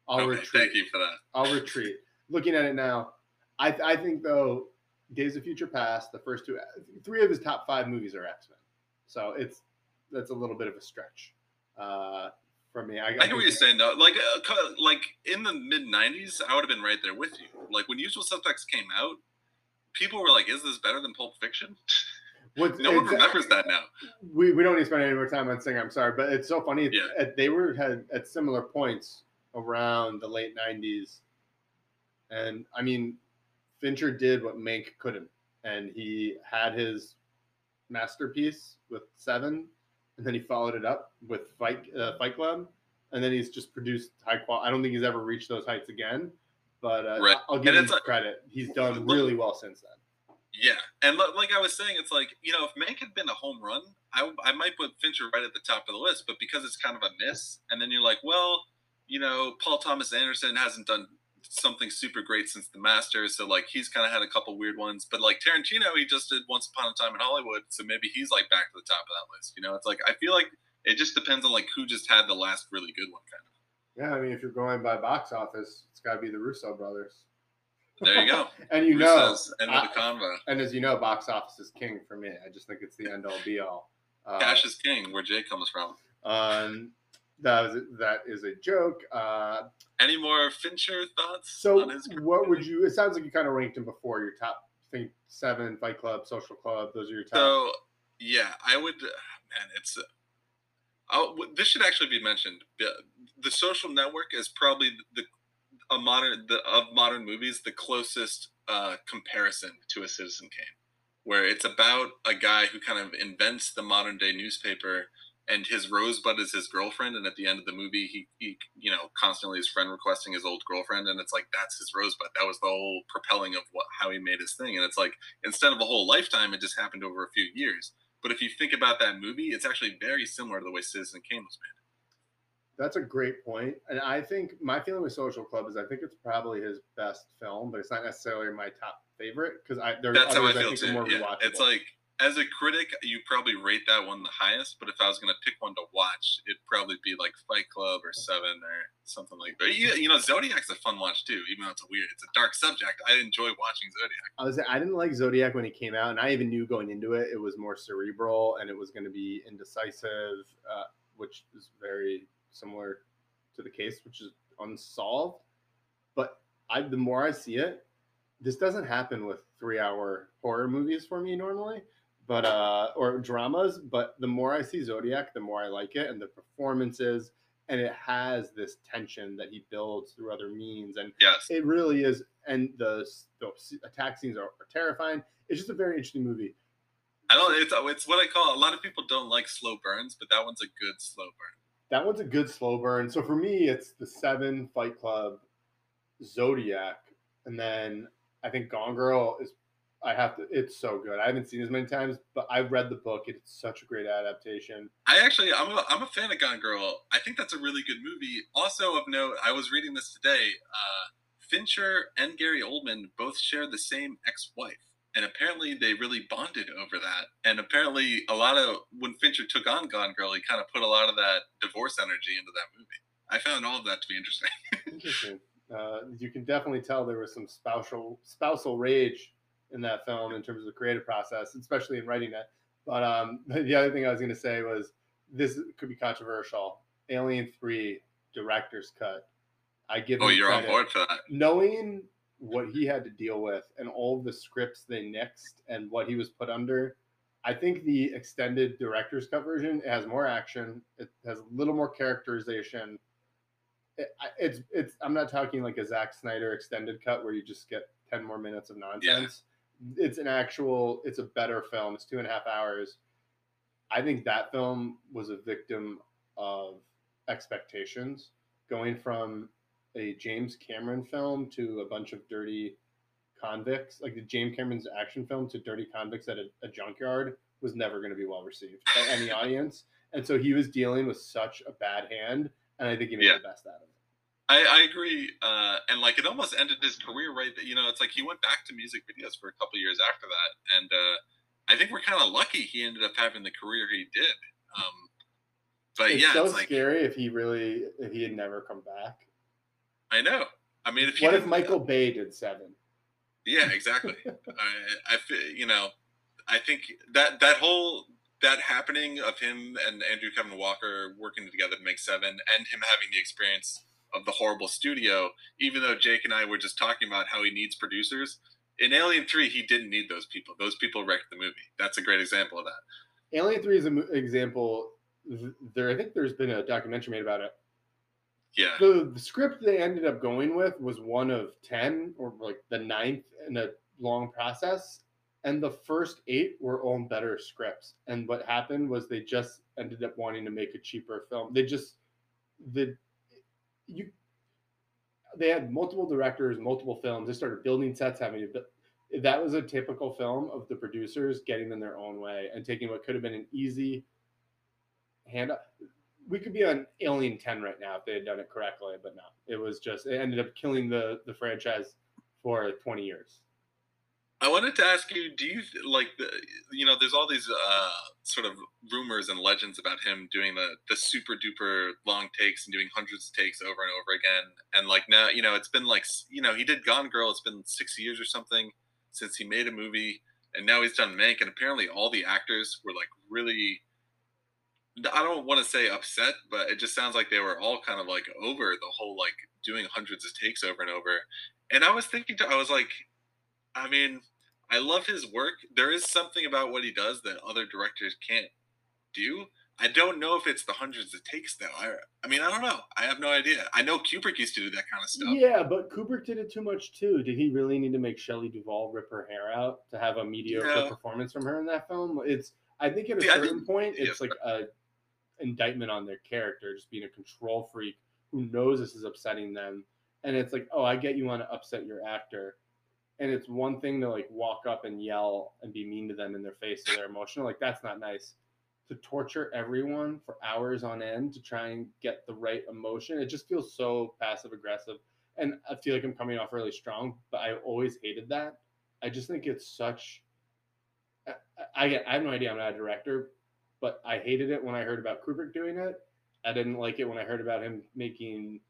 I'll okay, retreat. thank you for that. I'll retreat. Looking at it now, I I think though, Days of Future Past, the first two, three of his top five movies are X Men, so it's that's a little bit of a stretch uh, for me. I, I hear what you're saying though. Like uh, like in the mid '90s, I would have been right there with you. Like when Usual Suspects came out, people were like, "Is this better than Pulp Fiction?" What's, No one remembers that now. we, we don't need to spend any more time on Singer. I'm sorry, but it's so funny. Yeah. they were had at similar points around the late '90s, and I mean, Fincher did what Mank couldn't, and he had his masterpiece with Seven, and then he followed it up with Fight uh, Fight Club, and then he's just produced high quality. I don't think he's ever reached those heights again, but uh, Right. I'll give And him like- credit. He's done really well since then. Yeah, and lo- like I was saying, it's like you know, if Mank had been a home run, I, I might put Fincher right at the top of the list. But because it's kind of a miss, and then you're like, well, you know, Paul Thomas Anderson hasn't done something super great since The Master, so like he's kind of had a couple weird ones. But like Tarantino, he just did Once Upon a Time in Hollywood, so maybe he's like back to the top of that list. You know, it's like I feel like it just depends on like who just had the last really good one, kind of. Yeah, I mean, if you're going by box office, it's got to be the Russo brothers. There you go. and you know, Russo's end of the convo. and as you know, box office is king for me. I just think it's the end all be all. Uh, Cash is king, where Jay comes from. um, that is that is a joke. Uh, Any more Fincher thoughts? so, what would you? It sounds like you kind of ranked him before your top. I think seven, Fight Club, Social Club. Those are your top. So yeah, I would. Man, it's. Oh, this should actually be mentioned. The, the Social Network is probably the a modern the of modern movies the closest uh, comparison to a Citizen Kane, where it's about a guy who kind of invents the modern day newspaper, and his rosebud is his girlfriend, and at the end of the movie, he, he you know constantly his friend requesting his old girlfriend, and it's like that's his rosebud. That was the whole propelling of what how he made his thing, and it's like instead of a whole lifetime, it just happened over a few years. But if you think about that movie, it's actually very similar to the way Citizen Kane was made. That's a great point, and I think my feeling with Social Club is I think it's probably his best film, but it's not necessarily my top favorite because I there's That's how I feel too. more Yeah. It's like as a critic, you probably rate that one the highest. But if I was gonna pick one to watch, it'd probably be like Fight Club or Seven or something like that. You, you know, Zodiac's a fun watch too, even though it's a weird, it's a dark subject. I enjoy watching Zodiac. I was I didn't like Zodiac when it came out, and I even knew going into it it was more cerebral and it was going to be indecisive, uh, which is very similar to the case, which is unsolved. But I, the more I see it, this doesn't happen with three-hour horror movies for me normally, but uh, or dramas. But the more I see Zodiac, the more I like it, and the performances, and it has this tension that he builds through other means, and Yes, it really is, and the, the attack scenes are, are terrifying. It's just a very interesting movie. I don't. It's it's what I call. A lot of people don't like slow burns, but that one's a good slow burn. That one's a good slow burn. So for me, it's the Seven, Fight Club, Zodiac, and then I think Gone Girl is. I have to. It's so good. I haven't seen as many times, but I've read the book. It's such a great adaptation. I actually, I'm a, I'm a fan of Gone Girl. I think that's a really good movie. Also of note, I was reading this today. Uh, Fincher and Gary Oldman both share the same ex-wife, and apparently they really bonded over that. And apparently, a lot of when Fincher took on Gone Girl, he kind of put a lot of that divorce energy into that movie. I found all of that to be interesting. Interesting. Uh, you can definitely tell there was some spousal spousal rage in that film in terms of the creative process, especially in writing it. But um, the other thing I was going to say was this could be controversial. Alien Three director's cut. I give. oh, you're on board for that? Knowing what he had to deal with and all the scripts they nixed and what he was put under, I think the extended director's cut version it has more action. It has a little more characterization. it, it's it's. I'm not talking like a Zack Snyder extended cut where you just get ten more minutes of nonsense. It's an actual. It's a better film. It's two and a half hours. I think that film was a victim of expectations, going from a James Cameron film to a bunch of dirty convicts, like the James Cameron's action film to dirty convicts at a, a junkyard, was never going to be well received by any audience. And so he was dealing with such a bad hand, and I think he made Yeah. the best out of it. I, I agree, uh, and like it almost ended his career right. That You know, it's like he went back to music videos for a couple years after that, and uh, I think we're kind of lucky he ended up having the career he did. Um, but it's yeah, so it's like scary if he really if he had never come back. I know. I mean, if What if didn't- Michael Bay did seven? Yeah, exactly. I, I feel you know, I think that that whole that happening of him and Andrew Kevin Walker working together to make Seven, and him having the experience of the horrible studio, even though Jake and I were just talking about how he needs producers. In Alien Three, he didn't need those people. Those people wrecked the movie. That's a great example of that. Alien Three is an example. There, I think there's been a documentary made about it. Yeah, the, the script they ended up going with was one of 10 or like the ninth in a long process and the first eight were all better scripts and what happened was they just ended up wanting to make a cheaper film they just the you they had multiple directors multiple films they started building sets having to that was a typical film of the producers getting in their own way and taking what could have been an easy hand Up. we could be on Alien 10 right now if they had done it correctly, but no. It was just it ended up killing the the franchise for 20 years. I wanted to ask you: Do you like the? You know, there's all these uh, sort of rumors and legends about him doing the the super duper long takes and doing hundreds of takes over and over again. And like now, you know, it's been like you know he did Gone Girl. It's been six years or something since he made a movie, and now he's done Mank. And apparently, all the actors were like really. I don't want to say upset, but it just sounds like they were all kind of like over the whole like doing hundreds of takes over and over. And I was thinking, to, I was like, I mean, I love his work. There is something about what he does that other directors can't do. I don't know if it's the hundreds of takes though. I, I mean, I don't know. I have no idea. I know Kubrick used to do that kind of stuff. Yeah, but Kubrick did it too much too. Did he really need to make Shelley Duvall rip her hair out to have a mediocre Yeah. performance from her in that film? It's I think at a certain point yeah. it's like a indictment on their character, just being a control freak who knows this is upsetting them. And it's like, oh, I get you want to upset your actor. And it's one thing to like walk up and yell and be mean to them in their face so they're emotional. Like that's not nice. To torture everyone for hours on end to try and get the right emotion, it just feels so passive aggressive. And I feel like I'm coming off really strong, but I always hated that. I just think it's such. I, I, I have no idea. I'm not a director, but I hated it when I heard about Kubrick doing it. I didn't like it when I heard about him making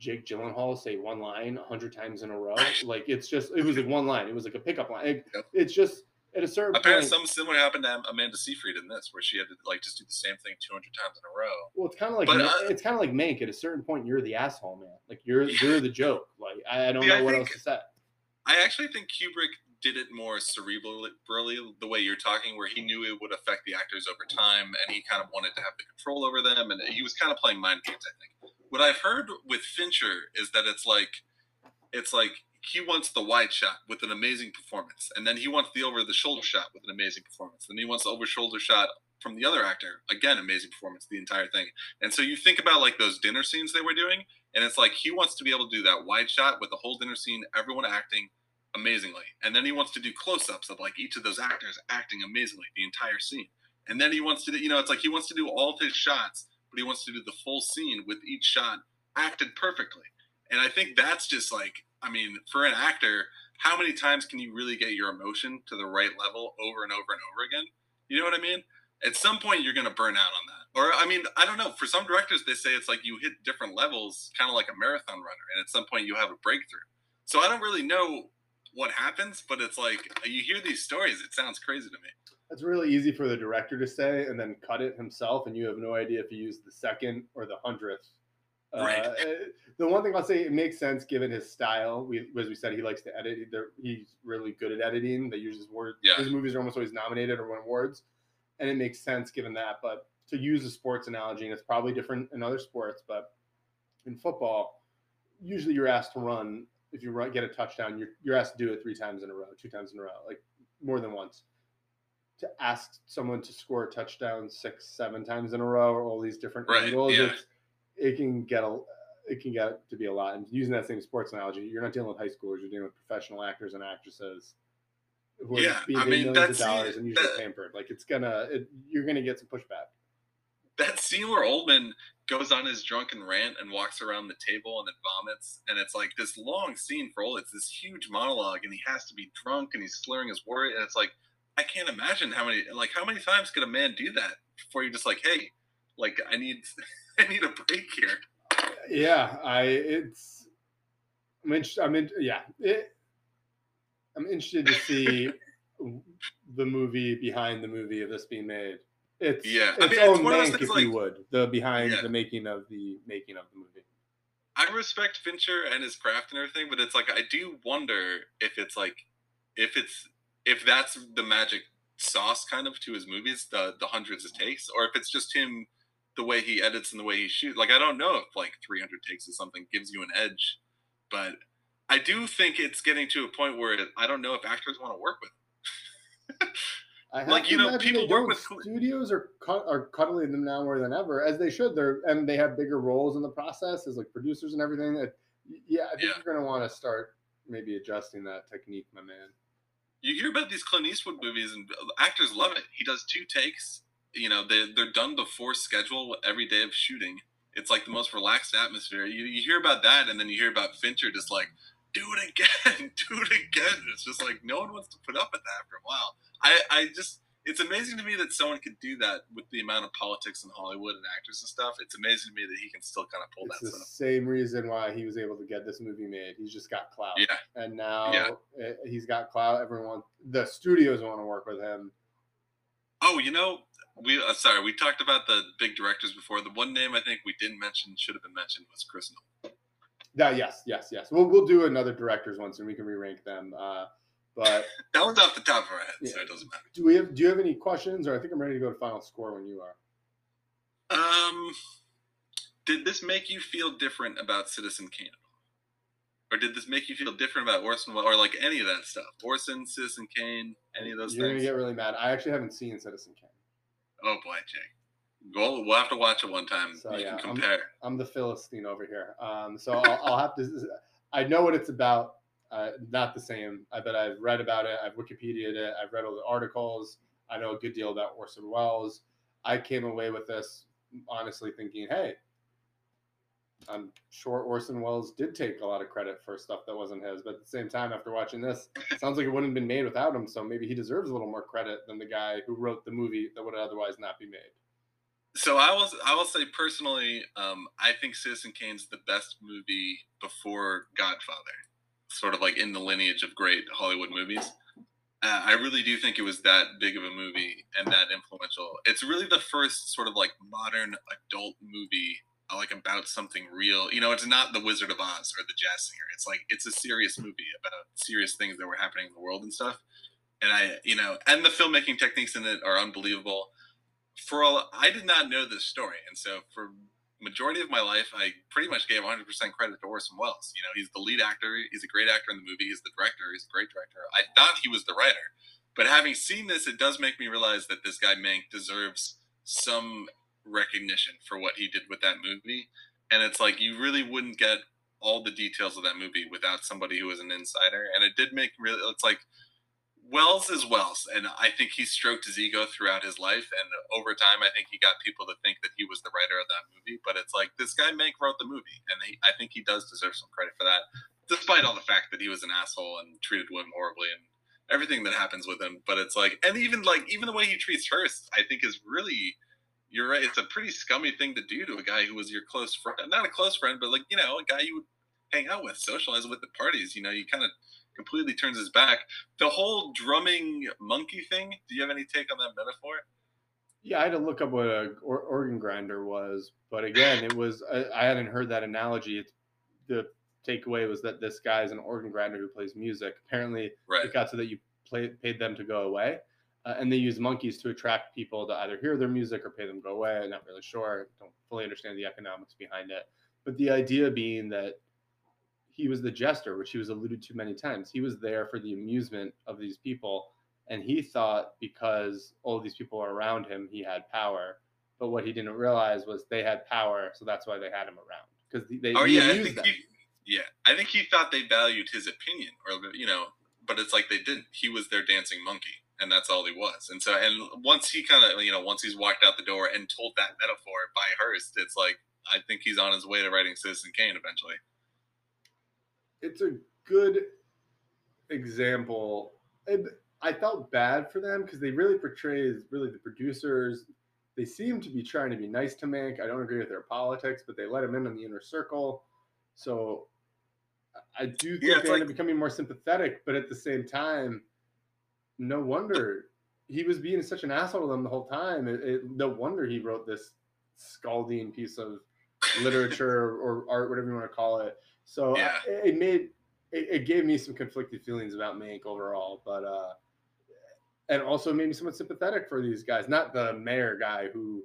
Jake Gyllenhaal say one line a hundred times in a row. Like it's just it was like one line. It was like a pickup line. It- Yep. it's just at a certain Apparently, point. something similar happened to Amanda Seyfried in this, where she had to like just do the same thing 200 times in a row. Well, it's kind of like But, uh, it's kind of like Mank. At a certain point, you're the asshole, man. Like you're Yeah. you're the joke. Like I, I don't Yeah, I know what think- else to say. I actually think Kubrick did it more cerebrally, the way you're talking, where he knew it would affect the actors over time, and he kind of wanted to have the control over them, and he was kind of playing mind games. I think. What I've heard with Fincher is that it's like, it's like he wants the wide shot with an amazing performance, and then he wants the over the shoulder shot with an amazing performance, then he wants the over shoulder shot from the other actor, again amazing performance, the entire thing. And so you think about like those dinner scenes they were doing, and it's like he wants to be able to do that wide shot with the whole dinner scene, everyone acting amazingly. And then he wants to do close ups of like each of those actors acting amazingly the entire scene. And then he wants to you know, it's like he wants to do all of his shots, but he wants to do the full scene with each shot acted perfectly. And I think that's just like, I mean, for an actor, how many times can you really get your emotion to the right level over and over and over again? You know what I mean? At some point, you're going to burn out on that. Or, I mean, I don't know. For some directors, they say it's like you hit different levels, kind of like a marathon runner. And at some point, you have a breakthrough. So I don't really know what happens, but it's like you hear these stories, it sounds crazy to me. That's really easy for the director to say and then cut it himself, and you have no idea if he used the second or the hundredth. Right. Uh, the one thing I'll say, it makes sense given his style. We, as we said, he likes to edit. He's really good at editing. They use his word. Yeah. His movies are almost always nominated or win awards, and it makes sense given that. But to use a sports analogy, and it's probably different in other sports, but in football, usually you're asked to run. If you run, get a touchdown, you're you're asked to do it three times in a row, two times in a row, like more than once. To ask someone to score a touchdown six, seven times in a row, or all these different Right, angles, yeah. it's, it can get a it can get to be a lot. And using that same sports analogy, you're not dealing with high schoolers; you're dealing with professional actors and actresses who are Yeah, being I mean, millions of dollars and usually that- pampered. Like it's gonna, it, you're gonna get some pushback. that scene where Oldman goes on his drunken rant and walks around the table and then vomits, and it's like this long scene for Old. It's this huge monologue, and he has to be drunk and he's slurring his words, and it's like I can't imagine how many like how many times could a man do that before you're just like, hey, like I need I need a break here. Yeah, I it's I'm interested. I'm in, yeah, it, I'm interested to see the movie behind the movie of this being made. It's Yeah, I its mean, own one of those mank, things if you would, the behind Yeah. the making of the making of the movie. I respect Fincher and his craft and everything, but it's like I do wonder if it's like if it's if that's the magic sauce kind of to his movies, the the hundreds of takes, or if it's just him the way he edits and the way he shoots. Like I don't know if like 300 takes or something gives you an edge, but I do think it's getting to a point where it, I don't know if actors want to work with. I have Like, to you know, people work with- studios are cut, are cuddling them now more than ever, as they should. They're and they have bigger roles in the process as like producers and everything. That, yeah, I think Yeah. you're gonna want to start maybe adjusting that technique, my man. You hear about these Clint Eastwood movies and actors love it. He does two takes. You know, they they're done before schedule every day of shooting. It's like the most relaxed atmosphere. You, you hear about that, and then you hear about Fincher just like, do it again, do it again. It's just like no one wants to put up with that for a while. I I just it's amazing to me that someone could do that with the amount of politics in Hollywood and actors and stuff. It's amazing to me that he can still kind of pull It's that the stuff. same reason why he was able to get this movie made. He's just got clout, Yeah, and now Yeah. uh, he's got clout. Everyone, the studios want to work with him. Oh, you know, we uh, sorry, we talked about the big directors before. The one name I think we didn't mention should have been mentioned was Chris Nolan. Yeah, yes, yes, yes. We'll we'll do another directors once, and we can re-rank them. Uh, but That one's off the top of our head, so it doesn't matter. do we have do you have any questions, or I think I'm ready to go to final score when you are. Um, did this make you feel different about Citizen Kane? Or did this make you feel different about Orson Welles, or like any of that stuff? Orson, Citizen Kane, any of those You're things? gonna get really mad. I actually haven't seen Citizen Kane. Oh boy, Jake. We'll, we'll have to watch it one time. So, you yeah, can I'm- compare. I'm the Philistine over here. Um, so I'll, I'll have to. I know what it's about. Uh, not the same, I bet I've read about it. I've Wikipedia'd it. I've read all the articles. I know a good deal about Orson Welles. I came away with this honestly thinking, hey, I'm sure Orson Welles did take a lot of credit for stuff that wasn't his. But at the same time, after watching this, sounds like it wouldn't have been made without him. So maybe he deserves a little more credit than the guy who wrote the movie that would otherwise not be made. So I will I will say personally, um, I think Citizen Kane's the best movie before Godfather, sort of like in the lineage of great Hollywood movies. Uh, I really do think it was that big of a movie and that influential. It's really the first sort of like modern adult movie, uh, like about something real. You know, it's not The Wizard of Oz or The Jazz Singer. It's like it's a serious movie about serious things that were happening in the world and stuff. And I, you know, and the filmmaking techniques in it are unbelievable for all I did not know this story, and so for majority of my life, I pretty much gave 100% credit to Orson Welles. You know, he's the lead actor, he's a great actor in the movie, he's the director, he's a great director. I thought he was the writer, but having seen this, it does make me realize that this guy Mank deserves some recognition for what he did with that movie. And it's like you really wouldn't get all the details of that movie without somebody who was an insider. And it did make really it's like Welles is Welles, and I think he stroked his ego throughout his life. And over time, I think he got people to think that he was the writer of that movie. But it's like this guy Mank wrote the movie, and he, I think he does deserve some credit for that, despite all the fact that he was an asshole and treated women horribly and everything that happens with him. But it's like, and even like even the way he treats Hearst, I think is really. You're right. It's a pretty scummy thing to do to a guy who was your close friend, not a close friend, but like you know, a guy you would hang out with, socialize with at parties. You know, you kind of completely turns his back. The whole drumming monkey thing. Do you have any take on that metaphor? Yeah, I had to look up what a or, organ grinder was, but again, it was I, I hadn't heard that analogy. It's, the takeaway was that this guy is an organ grinder who plays music. Apparently, Right. it got to that you play, paid them to go away, uh, and they use monkeys to attract people to either hear their music or pay them to go away. I'm not really sure. Don't fully understand the economics behind it, But the idea being that he was the jester, which he was alluded to many times. He was there for the amusement of these people, and he thought because all these people were around him, he had power. But what he didn't realize was they had power, so that's why they had him around because they Oh yeah, I think them. he, yeah, I think he thought they valued his opinion, or you know, but it's like they didn't. He was their dancing monkey, and that's all he was. And so, and once he kind of, you know, once he's walked out the door and told that metaphor by Hearst, it's like I think he's on his way to writing Citizen Kane eventually. It's a good example. And I felt bad for them because they really portray really the producers. They seem to be trying to be nice to Mank. I don't agree with their politics, but they let him in on the inner circle. So I do think Yeah, it's they end like- up becoming more sympathetic, but at the same time, no wonder he was being such an asshole to them the whole time. It, it, no wonder he wrote this scalding piece of literature or art, whatever you want to call it. So Yeah. I, it made it, it gave me some conflicted feelings about Mank overall, but uh, and also made me somewhat sympathetic for these guys. Not the Mayer guy who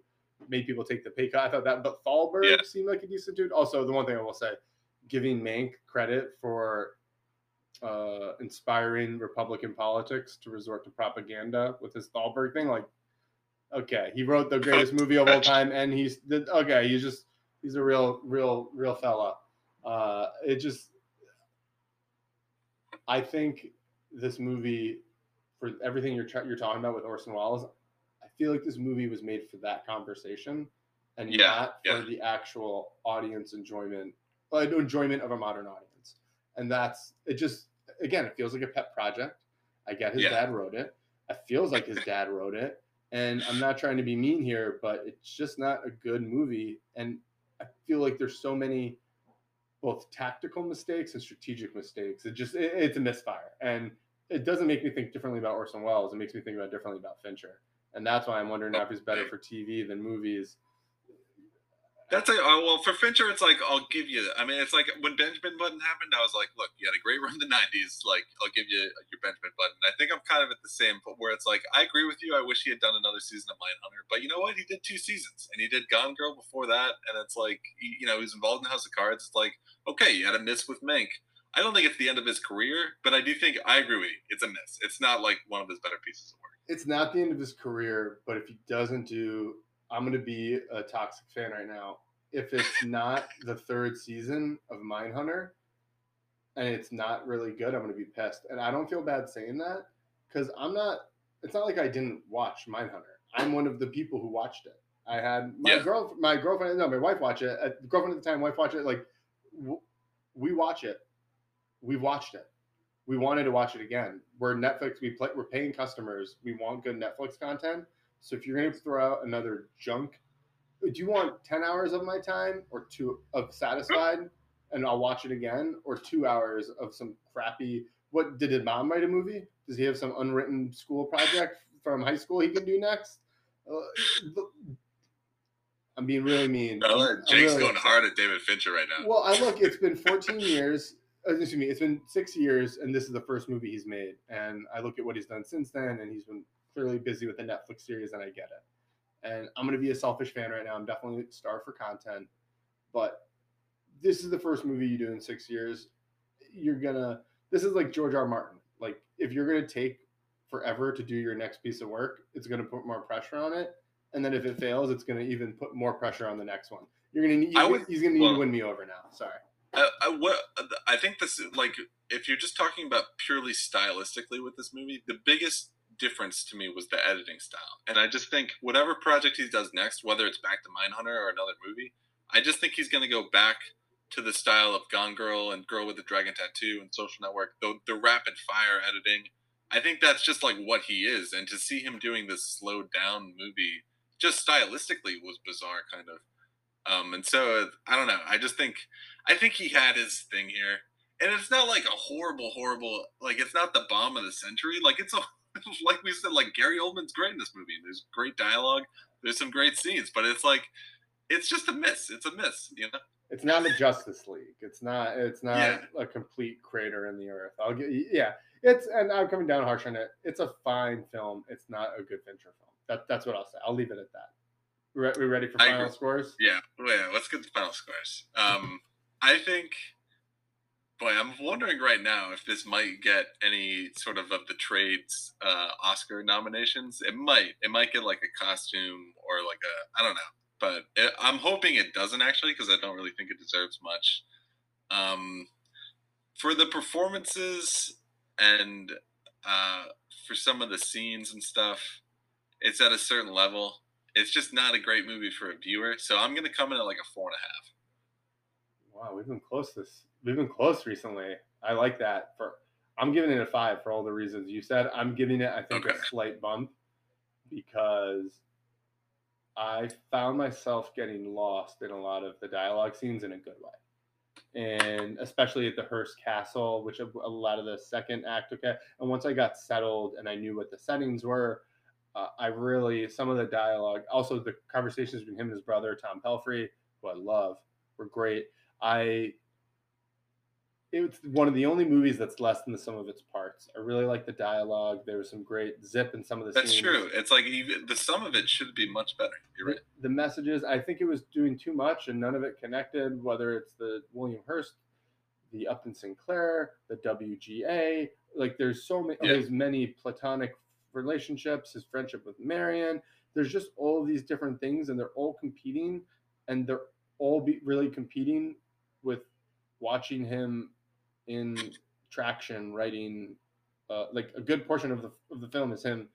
made people take the pay cut. I thought that, but Thalberg Yeah. seemed like a decent dude. Also, the one thing I will say, giving Mank credit for uh, inspiring Republican politics to resort to propaganda with his Thalberg thing, like. Okay, he wrote the greatest movie of all time, and he's the, okay. He's just he's a real, real, real fella. Uh, it just, I think this movie, for everything you're tra- you're talking about with Orson Welles, I feel like this movie was made for that conversation, and Yeah, not for yeah. the actual audience enjoyment, uh, enjoyment of a modern audience. And that's it. Just again, it feels like a pet project. I get his Yeah. dad wrote it. It feels like his dad wrote it. And I'm not trying to be mean here, but it's just not a good movie. And I feel like there's so many both tactical mistakes and strategic mistakes. It just it, it's a misfire, and it doesn't make me think differently about Orson Welles. It makes me think about differently about Fincher, and that's why I'm wondering now if he's better for TV than movies. That's a uh, well for Fincher. It's like I'll give you. I mean, it's like when Benjamin Button happened. I was like, look, you had a great run in the '90s. Like, I'll give you your Benjamin Button. I think I'm kind of at the same point where it's like I agree with you. I wish he had done another season of Mindhunter, but you know what? He did two seasons, and he did Gone Girl before that. And it's like, he, you know, he was involved in House of Cards. It's like, okay, you had a miss with Mank. I don't think it's the end of his career, but I do think I agree with you. It's a miss. It's not like one of his better pieces of work. It's not the end of his career, but if he doesn't do, I'm going to be a toxic fan right now. If it's not the third season of Mindhunter, and it's not really good, I'm going to be pissed. And I don't feel bad saying that because I'm not. It's not like I didn't watch Mindhunter. I'm one of the people who watched it. I had my Yeah. girl, my girlfriend, no, my wife watch it. Uh, girlfriend at the time, wife watch it. Like, w- we watch it. We watched it. We wanted to watch it again. We're Netflix. We play. We're paying customers. We want good Netflix content. So if you're going to throw out another junk, do you want ten hours of my time or two of satisfied, and I'll watch it again, or two hours of some crappy? What did his mom write a movie? Does he have some unwritten school project from high school he can do next? Uh, I'm being really mean. Jake's really going hard at David Fincher right now. Well, I look. It's been 14 years. uh, Excuse me. It's been six years, and this is the first movie he's made. And I look at what he's done since then, and he's been clearly busy with the Netflix series, and I get it. And I'm gonna be a selfish fan right now. I'm definitely starved for content, but this is the first movie you do in six years. You're gonna. This is like George R. R. Martin. Like if you're gonna take forever to do your next piece of work, it's gonna put more pressure on it. And then if it fails, it's gonna even put more pressure on the next one. You're gonna need. Would- he's gonna need well- to win me over now. Sorry. I, I, what, I think this is like if you're just talking about purely stylistically with this movie, the biggest difference to me was the editing style. And I just think whatever project he does next, whether it's back to Mindhunter or another movie, I just think he's going to go back to the style of Gone Girl and Girl with the Dragon Tattoo and Social Network, the, the rapid fire editing. I think that's just like what he is. And to see him doing this slowed down movie just stylistically was bizarre, kind of. Um, and so I don't know. I just think I think he had his thing here, and it's not like a horrible, horrible. Like it's not the bomb of the century. Like it's a like we said. Like Gary Oldman's great in this movie. There's great dialogue. There's some great scenes, but it's like it's just a miss. It's a miss. You know. It's not a Justice League. It's not. It's not Yeah. a complete crater in the earth. I'll get. Yeah. It's and I'm coming down harsh on it. It's a fine film. It's not a good Fincher film. That that's what I'll say. I'll leave it at that. We we ready for final scores? Yeah, yeah. Let's get the final scores. Um, I think, boy, I'm wondering right now if this might get any sort of of the trades uh, Oscar nominations. It might. It might get like a costume or like a I don't know, but it, I'm hoping it doesn't actually because I don't really think it deserves much. Um, for the performances and uh, for some of the scenes and stuff, it's at a certain level it's just not a great movie for a viewer. So I'm gonna come in at like a four and a half. Wow, we've been close this. We've been close recently. I like that. For I'm giving it a five for all the reasons you said. I'm giving it, I think, Okay. a slight bump because I found myself getting lost in a lot of the dialogue scenes in a good way. And especially at the Hearst Castle, which a, a lot of the second act okay. And once I got settled and I knew what the settings were, uh, I really, some of the dialogue, also the conversations between him and his brother, Tom Pelphrey, who I love, were great. I it's one of the only movies that's less than the sum of its parts. I really like the dialogue. There was some great zip in some of the stuff. That's scenes. true. It's like even the sum of it should be much better. You're right. The, the messages, I think it was doing too much and none of it connected, whether it's the William Hearst, the Upton Sinclair, the WGA. Like there's so many Yeah. there's many platonic relationships, his friendship with Marion. There's just all these different things and they're all competing and they're all be really competing with watching him in traction writing uh, like a good portion of the of the film is him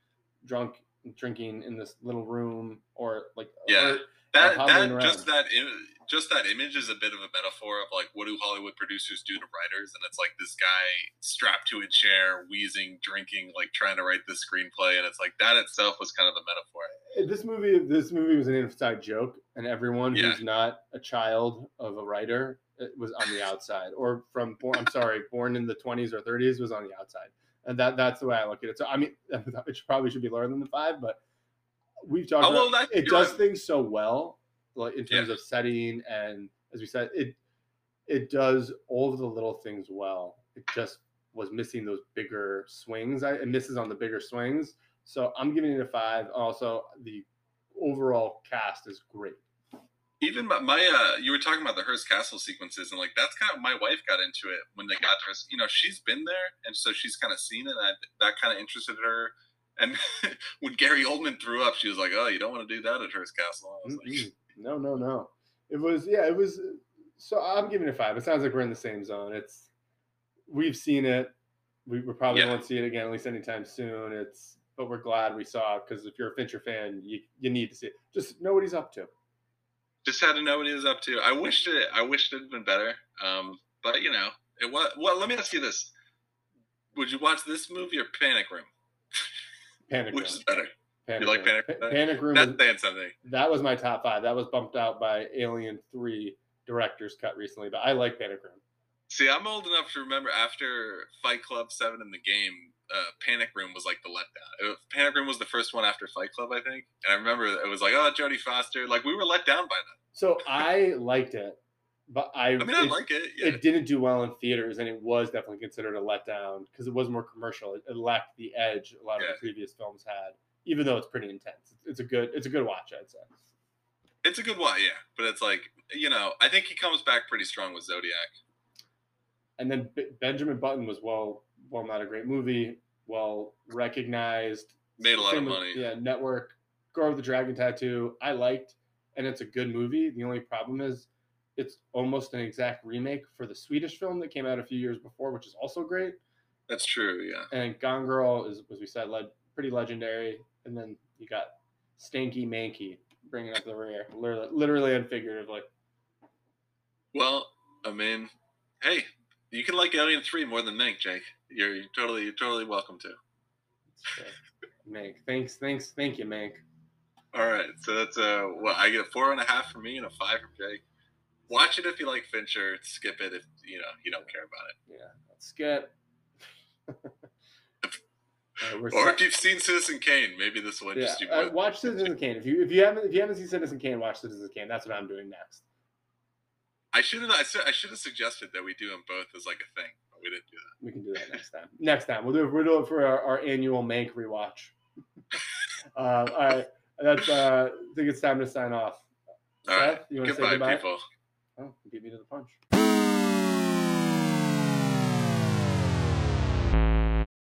drunk drinking in this little room or like Yeah. or- That that just that Im- just that image is a bit of a metaphor of like what do Hollywood producers do to writers, and it's like this guy strapped to a chair, wheezing, drinking, like trying to write this screenplay, and it's like that itself was kind of a metaphor. this movie this movie was an inside joke and everyone Yeah. who's not a child of a writer it was on the outside or from born i'm sorry born in the 20s or 30s was on the outside. And that that's the way i look at it. So i mean it should, probably should be lower than the five but we've talked Oh, about that- it does right. things so well like in terms Yeah. of setting and as we said it it does all of the little things well. It just was missing those bigger swings. I, it misses on the bigger swings. So i'm giving it a five. Also the overall cast is great even my, my uh you were talking about the Hearst Castle sequences and like that's kind of my wife got into it when they got to Hearst. You know, she's been there and so she's kind of seen it and I, that kind of interested her. And when Gary Oldman threw up, she was like, "Oh, you don't want to do that at Hearst Castle." I was like, no no no it was yeah it was so i'm giving it five it sounds like we're in the same zone it's we've seen it we, we probably Yeah. won't see it again at least anytime soon it's but we're glad we saw it because if you're a fincher fan you, you need to see it just know what he's up to just had to know what he was up to. I wished it. I wished it had been better. Um, but you know, it was. Well, let me ask you this: Would you watch this movie or Panic Room? panic Which room is better? panic like room. Panic- Pa- panic room That's saying something. that was my top five that was bumped out by alien 3 director's cut recently but i like panic room See, I'm old enough to remember after Fight Club Seven in the game. Uh, Panic Room was like the letdown. It- Panic Room was the first one after Fight Club, I think. And I remember it was like, oh, Jodie Foster. Like we were let down by that. So i liked it but i I mean, I it- like it. Yeah. it didn't do well in theaters and it was definitely considered a letdown because it was more commercial it, it lacked the edge a lot of the previous films had even though it's pretty intense it's, it's a good it's a good watch i'd say It's a good one, yeah. But it's like, you know, I think he comes back pretty strong with Zodiac. and then B- benjamin button was well well not a great movie well recognized Made a lot of Same with- money. yeah network girl with the dragon tattoo i liked and it's a good movie the only problem is it's almost an exact remake for the swedish film that came out a few years before which is also great That's true, yeah. and Gone Girl is, as we said, led pretty legendary. And then you got Stanky Manky bringing up the rear, literally, literally and figuratively. Well, I mean, hey, you can like Alien Three more than Mank, Jake. You're, you're totally, you're totally welcome to. Mank, thanks, thanks, thank you, Mank. All right, so that's uh, what I get a four and a half from me and a five from Jake. Watch it if you like Fincher. Skip it if you know you don't care about it. Yeah, let's skip. We're Or set- if you've seen Citizen Kane, maybe this will yeah, interest you uh, watch Citizen Kane. If you if you haven't if you haven't seen Citizen Kane, watch Citizen Kane. That's what I'm doing next. I should have, I should have suggested that we do them both as like a thing, but we didn't do that. We can do that next time. Next time we'll do it. We'll do it for our, our annual Mank rewatch. uh, all right. That's. Uh, I think it's time to sign off. All right. Seth, you want to say Goodbye, goodbye? people. Oh, beat me to the punch.